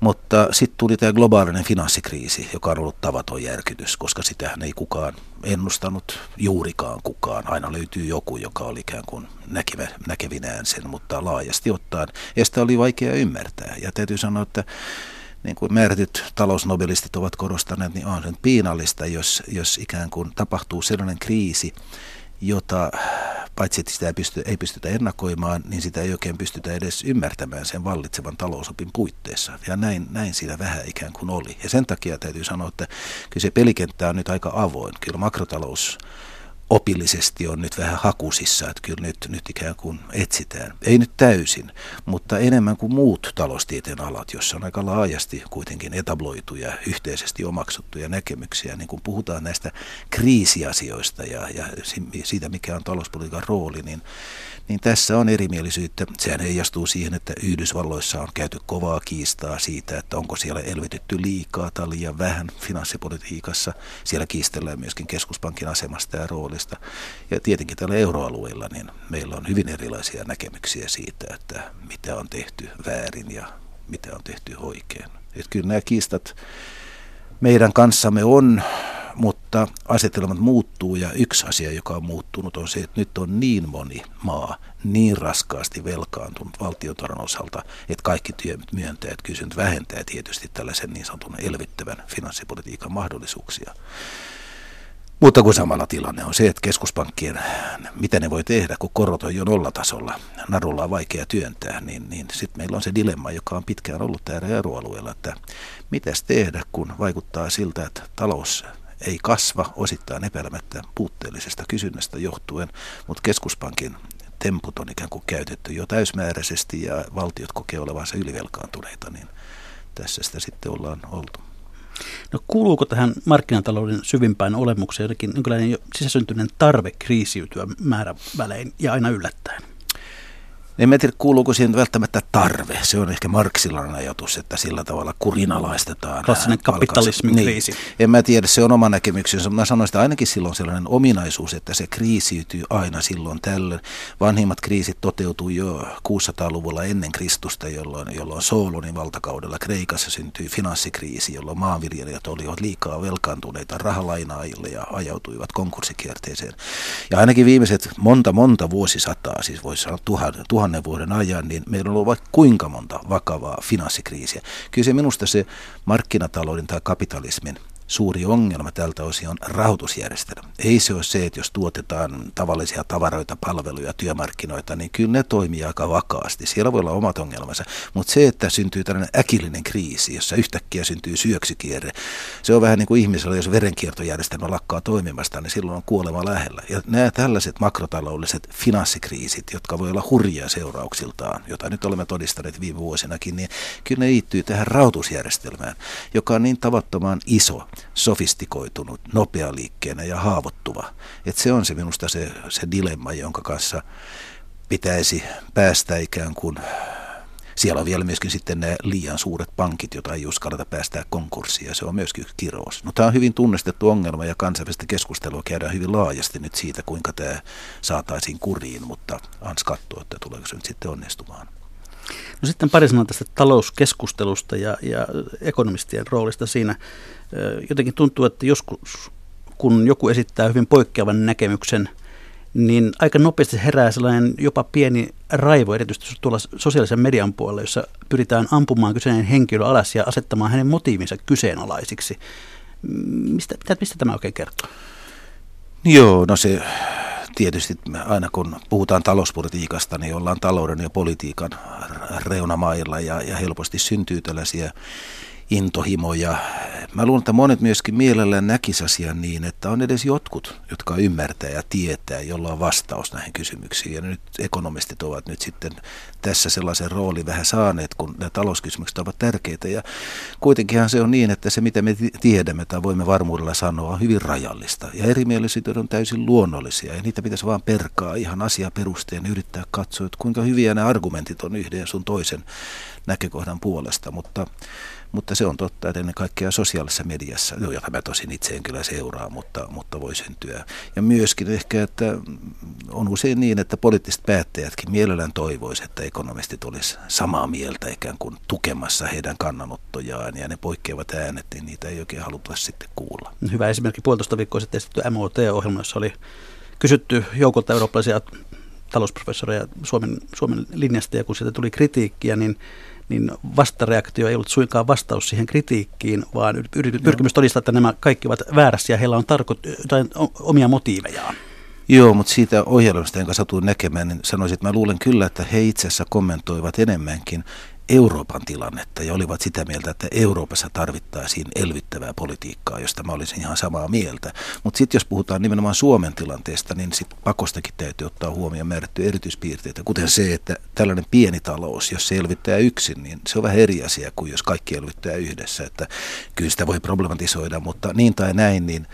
Mutta sitten tuli tämä globaalinen finanssikriisi, joka on ollut tavaton järkytys, koska sitähän ei kukaan ennustanut juurikaan kukaan. Aina löytyy joku, joka oli ikään kuin näkevä, näkevinään sen, mutta laajasti ottaen. Ja sitä oli vaikea ymmärtää. Ja täytyy sanoa, että niin kuin määrätyt talousnobelistit ovat korostaneet, niin on sen piinallista, jos, jos ikään kuin tapahtuu sellainen kriisi, jota paitsi että sitä ei, pysty, ei pystytä ennakoimaan, niin sitä ei oikein pystytä edes ymmärtämään sen vallitsevan talousopin puitteissa. Ja näin, näin siinä vähän ikään kuin oli. Ja sen takia täytyy sanoa, että kyllä se pelikenttä on nyt aika avoin. Kyllä makrotalous opillisesti on nyt vähän hakusissa, että kyllä nyt, nyt ikään kuin etsitään. Ei nyt täysin, mutta enemmän kuin muut taloustieteen alat, jossa on aika laajasti kuitenkin etabloituja, yhteisesti omaksuttuja näkemyksiä, niin kun puhutaan näistä kriisiasioista ja, ja siitä, mikä on talouspolitiikan rooli, niin niin tässä on erimielisyyttä. Sehän heijastuu siihen, että Yhdysvalloissa on käyty kovaa kiistaa siitä, että onko siellä elvytetty liikaa tai liian vähän finanssipolitiikassa. Siellä kiistellään myöskin keskuspankin asemasta ja roolista. Ja tietenkin tällä euroalueella niin meillä on hyvin erilaisia näkemyksiä siitä, että mitä on tehty väärin ja mitä on tehty oikein. Että kyllä nämä kiistat meidän kanssamme on mutta asetelmat muuttuu ja yksi asia, joka on muuttunut, on se, että nyt on niin moni maa niin raskaasti velkaantunut valtiotaron osalta, että kaikki myöntäjät kysynyt vähentää tietysti tällaisen niin sanotun elvyttävän finanssipolitiikan mahdollisuuksia. Mutta kun samalla tilanne on se, että keskuspankkien, mitä ne voi tehdä, kun korot on jo nollatasolla, narulla on vaikea työntää, niin, niin sitten meillä on se dilemma, joka on pitkään ollut täällä euroalueella, että mitäs tehdä, kun vaikuttaa siltä, että talous ei kasva osittain epäilemättä puutteellisesta kysynnästä johtuen, mutta keskuspankin temput on ikään kuin käytetty jo täysmääräisesti ja valtiot kokee olevansa ylivelkaantuneita, niin tässä sitä sitten ollaan oltu. No kuuluuko tähän markkinatalouden syvimpään olemukseen jotenkin jonkinlainen sisäsyntyinen tarve kriisiytyä määrävälein ja aina yllättäen? En tiedä, kuuluuko siihen välttämättä tarve. Se on ehkä marksilainen ajatus, että sillä tavalla kurinalaistetaan. Klassinen kapitalismin niin. kriisi. En mä tiedä, se on oma näkemyksensä. Mä sanoisin, että ainakin silloin sellainen ominaisuus, että se kriisiytyy aina silloin tällöin. Vanhimmat kriisit toteutuu jo 600-luvulla ennen Kristusta, jolloin, jolloin Soolonin valtakaudella Kreikassa syntyi finanssikriisi, jolloin maanviljelijät olivat liikaa velkaantuneita rahalainaajille ja ajautuivat konkurssikierteeseen. Ja ainakin viimeiset monta, monta vuosisataa, siis voisi sanoa tuhat, tuhat tuhannen vuoden ajan, niin meillä on ollut vaikka kuinka monta vakavaa finanssikriisiä. Kyllä se minusta se markkinatalouden tai kapitalismin suuri ongelma tältä osin on rahoitusjärjestelmä. Ei se ole se, että jos tuotetaan tavallisia tavaroita, palveluja, työmarkkinoita, niin kyllä ne toimii aika vakaasti. Siellä voi olla omat ongelmansa, mutta se, että syntyy tällainen äkillinen kriisi, jossa yhtäkkiä syntyy syöksykierre, se on vähän niin kuin ihmisellä, jos verenkiertojärjestelmä lakkaa toimimasta, niin silloin on kuolema lähellä. Ja nämä tällaiset makrotaloudelliset finanssikriisit, jotka voi olla hurjia seurauksiltaan, jota nyt olemme todistaneet viime vuosinakin, niin kyllä ne liittyy tähän rahoitusjärjestelmään, joka on niin tavattoman iso sofistikoitunut, nopealiikkeenä ja haavoittuva. Et se on se minusta se, se dilemma, jonka kanssa pitäisi päästä ikään kuin siellä on vielä myöskin sitten nämä liian suuret pankit, joita ei uskalleta päästää konkurssiin, ja se on myöskin yksi kirous. No, tämä on hyvin tunnistettu ongelma, ja kansainvälistä keskustelua käydään hyvin laajasti nyt siitä, kuinka tämä saataisiin kuriin, mutta Ans katsoo, että tuleeko se nyt sitten onnistumaan. No sitten pari sanaa tästä talouskeskustelusta ja, ja ekonomistien roolista siinä. Jotenkin tuntuu, että joskus kun joku esittää hyvin poikkeavan näkemyksen – niin aika nopeasti herää sellainen jopa pieni raivo, erityisesti tuolla sosiaalisen median puolella, jossa pyritään ampumaan kyseinen henkilö alas ja asettamaan hänen motiivinsa kyseenalaisiksi. Mistä, mistä tämä oikein kertoo? Joo, no se tietysti aina kun puhutaan talouspolitiikasta, niin ollaan talouden ja politiikan reunamailla ja, ja helposti syntyy tällaisia intohimoja. Mä luulen, että monet myöskin mielellään näkisivät asian niin, että on edes jotkut, jotka ymmärtää ja tietää, jolla on vastaus näihin kysymyksiin. Ja nyt ekonomistit ovat nyt sitten tässä sellaisen roolin vähän saaneet, kun nämä talouskysymykset ovat tärkeitä. Ja kuitenkinhan se on niin, että se mitä me tiedämme tai voimme varmuudella sanoa on hyvin rajallista. Ja erimielisyydet on täysin luonnollisia ja niitä pitäisi vaan perkaa ihan asiaperusteen ja yrittää katsoa, että kuinka hyviä ne argumentit on yhden ja sun toisen näkökohdan puolesta. Mutta mutta se on totta, että ennen kaikkea sosiaalisessa mediassa, jota mä tosin itse en kyllä seuraa, mutta, mutta voi syntyä. Ja myöskin ehkä, että on usein niin, että poliittiset päättäjätkin mielellään toivoisivat, että ekonomistit olisivat samaa mieltä ikään kuin tukemassa heidän kannanottojaan ja ne poikkeavat äänet, niin niitä ei oikein haluta sitten kuulla. Hyvä esimerkki puolitoista viikkoa sitten esitetty MOT-ohjelma, jossa oli kysytty joukolta eurooppalaisia talousprofessoreja Suomen, Suomen linjasta ja kun siitä tuli kritiikkiä, niin niin vastareaktio ei ollut suinkaan vastaus siihen kritiikkiin, vaan pyrkimys todistaa, että nämä kaikki ovat väärässä ja heillä on tarko- tai omia motiivejaan. Joo, mutta siitä ohjelmasta, jonka satuin näkemään, niin sanoisin, että mä luulen kyllä, että he itse asiassa kommentoivat enemmänkin Euroopan tilannetta ja olivat sitä mieltä, että Euroopassa tarvittaisiin elvyttävää politiikkaa, josta mä olisin ihan samaa mieltä. Mutta sitten jos puhutaan nimenomaan Suomen tilanteesta, niin sit pakostakin täytyy ottaa huomioon määrättyjä erityispiirteitä, kuten se, että tällainen pieni talous, jos se elvyttää yksin, niin se on vähän eri asia kuin jos kaikki elvyttää yhdessä. Että kyllä sitä voi problematisoida, mutta niin tai näin, niin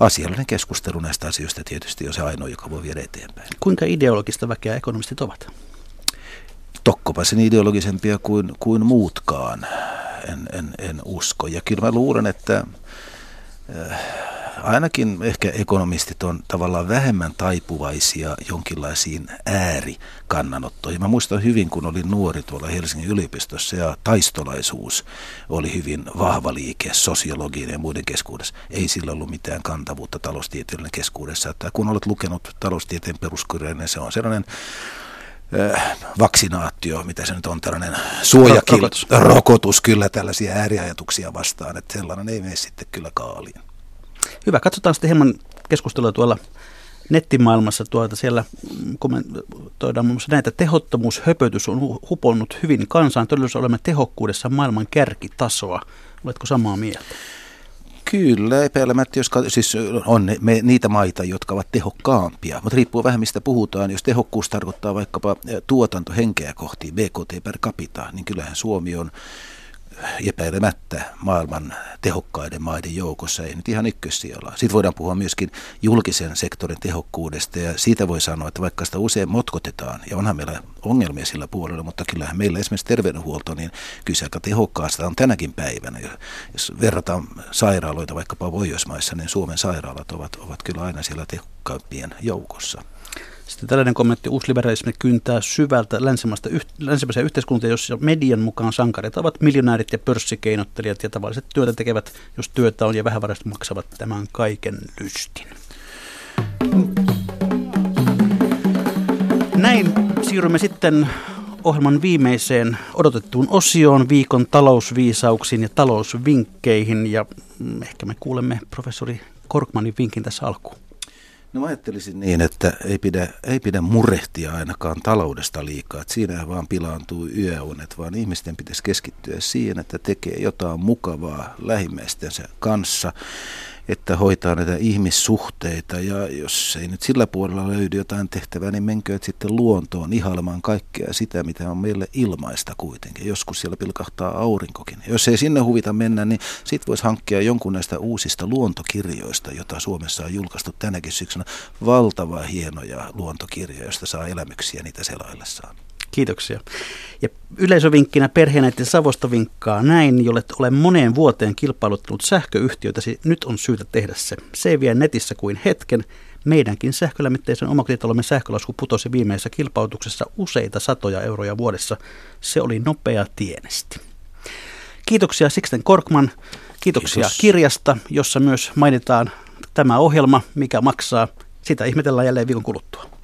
asiallinen keskustelu näistä asioista tietysti on se ainoa, joka voi viedä eteenpäin. Kuinka ideologista väkeä ekonomistit ovat? Tokkopa sen ideologisempia kuin, kuin muutkaan, en, en, en usko. Ja kyllä mä luulen, että äh, ainakin ehkä ekonomistit on tavallaan vähemmän taipuvaisia jonkinlaisiin äärikannanottoihin. Mä muistan hyvin, kun olin nuori tuolla Helsingin yliopistossa ja taistolaisuus oli hyvin vahva liike sosiologian ja muiden keskuudessa. Ei sillä ollut mitään kantavuutta taloustieteellinen keskuudessa. Että kun olet lukenut taloustieteen peruskirjan, niin se on sellainen vaksinaatio, mitä se nyt on, tällainen suojakin, rokotus. rokotus kyllä tällaisia ääriajatuksia vastaan, että sellainen ei mene sitten kyllä kaaliin. Hyvä, katsotaan sitten hieman keskustelua tuolla nettimaailmassa tuota siellä kommentoidaan muun muassa näitä tehottomuushöpötys on huponnut hyvin kansaan. Todellisuudessa olemme tehokkuudessa maailman kärkitasoa. Oletko samaa mieltä? Kyllä, epäilemättä, jos siis on ne, me, niitä maita, jotka ovat tehokkaampia, mutta riippuu vähän mistä puhutaan. Jos tehokkuus tarkoittaa vaikkapa tuotantohenkeä kohti BKT per capita, niin kyllähän Suomi on epäilemättä maailman tehokkaiden maiden joukossa, ei nyt ihan ykkössijalla. Sitten voidaan puhua myöskin julkisen sektorin tehokkuudesta ja siitä voi sanoa, että vaikka sitä usein motkotetaan, ja onhan meillä ongelmia sillä puolella, mutta kyllähän meillä esimerkiksi terveydenhuolto, niin kyllä se aika tehokkaasta on tänäkin päivänä. Jos verrataan sairaaloita vaikkapa Pohjoismaissa, niin Suomen sairaalat ovat, ovat kyllä aina siellä tehokkaimpien joukossa. Sitten tällainen kommentti, uusliberalismi kyntää syvältä länsimäisiä yhteiskuntia, jossa median mukaan sankarit ovat miljonäärit ja pörssikeinottelijat ja tavalliset työtä tekevät, jos työtä on ja vähävaraiset maksavat tämän kaiken lystin. Näin siirrymme sitten ohjelman viimeiseen odotettuun osioon viikon talousviisauksiin ja talousvinkkeihin ja mm, ehkä me kuulemme professori Korkmanin vinkin tässä alkuun. No mä ajattelisin niin, että ei pidä, ei pidä murehtia ainakaan taloudesta liikaa, että siinä vaan pilaantuu yöunet, vaan ihmisten pitäisi keskittyä siihen, että tekee jotain mukavaa lähimmäistensä kanssa että hoitaa näitä ihmissuhteita ja jos ei nyt sillä puolella löydy jotain tehtävää, niin menkööt sitten luontoon ihailemaan kaikkea sitä, mitä on meille ilmaista kuitenkin. Joskus siellä pilkahtaa aurinkokin. Jos ei sinne huvita mennä, niin sit voisi hankkia jonkun näistä uusista luontokirjoista, jota Suomessa on julkaistu tänäkin syksynä. Valtava hienoja luontokirjoja, joista saa elämyksiä niitä selaillessaan. Kiitoksia. Ja yleisövinkkinä perheenäiden Savosta vinkkaa näin, jolle olen moneen vuoteen kilpailuttanut sähköyhtiötäsi, nyt on syytä tehdä se. Se ei vie netissä kuin hetken. Meidänkin sähkölämmitteisen omakotitalomme sähkölasku putosi viimeisessä kilpailutuksessa useita satoja euroja vuodessa. Se oli nopea tienesti. Kiitoksia Sixten Korkman. Kiitoksia Kiitos. kirjasta, jossa myös mainitaan tämä ohjelma, mikä maksaa. Sitä ihmetellään jälleen viikon kuluttua.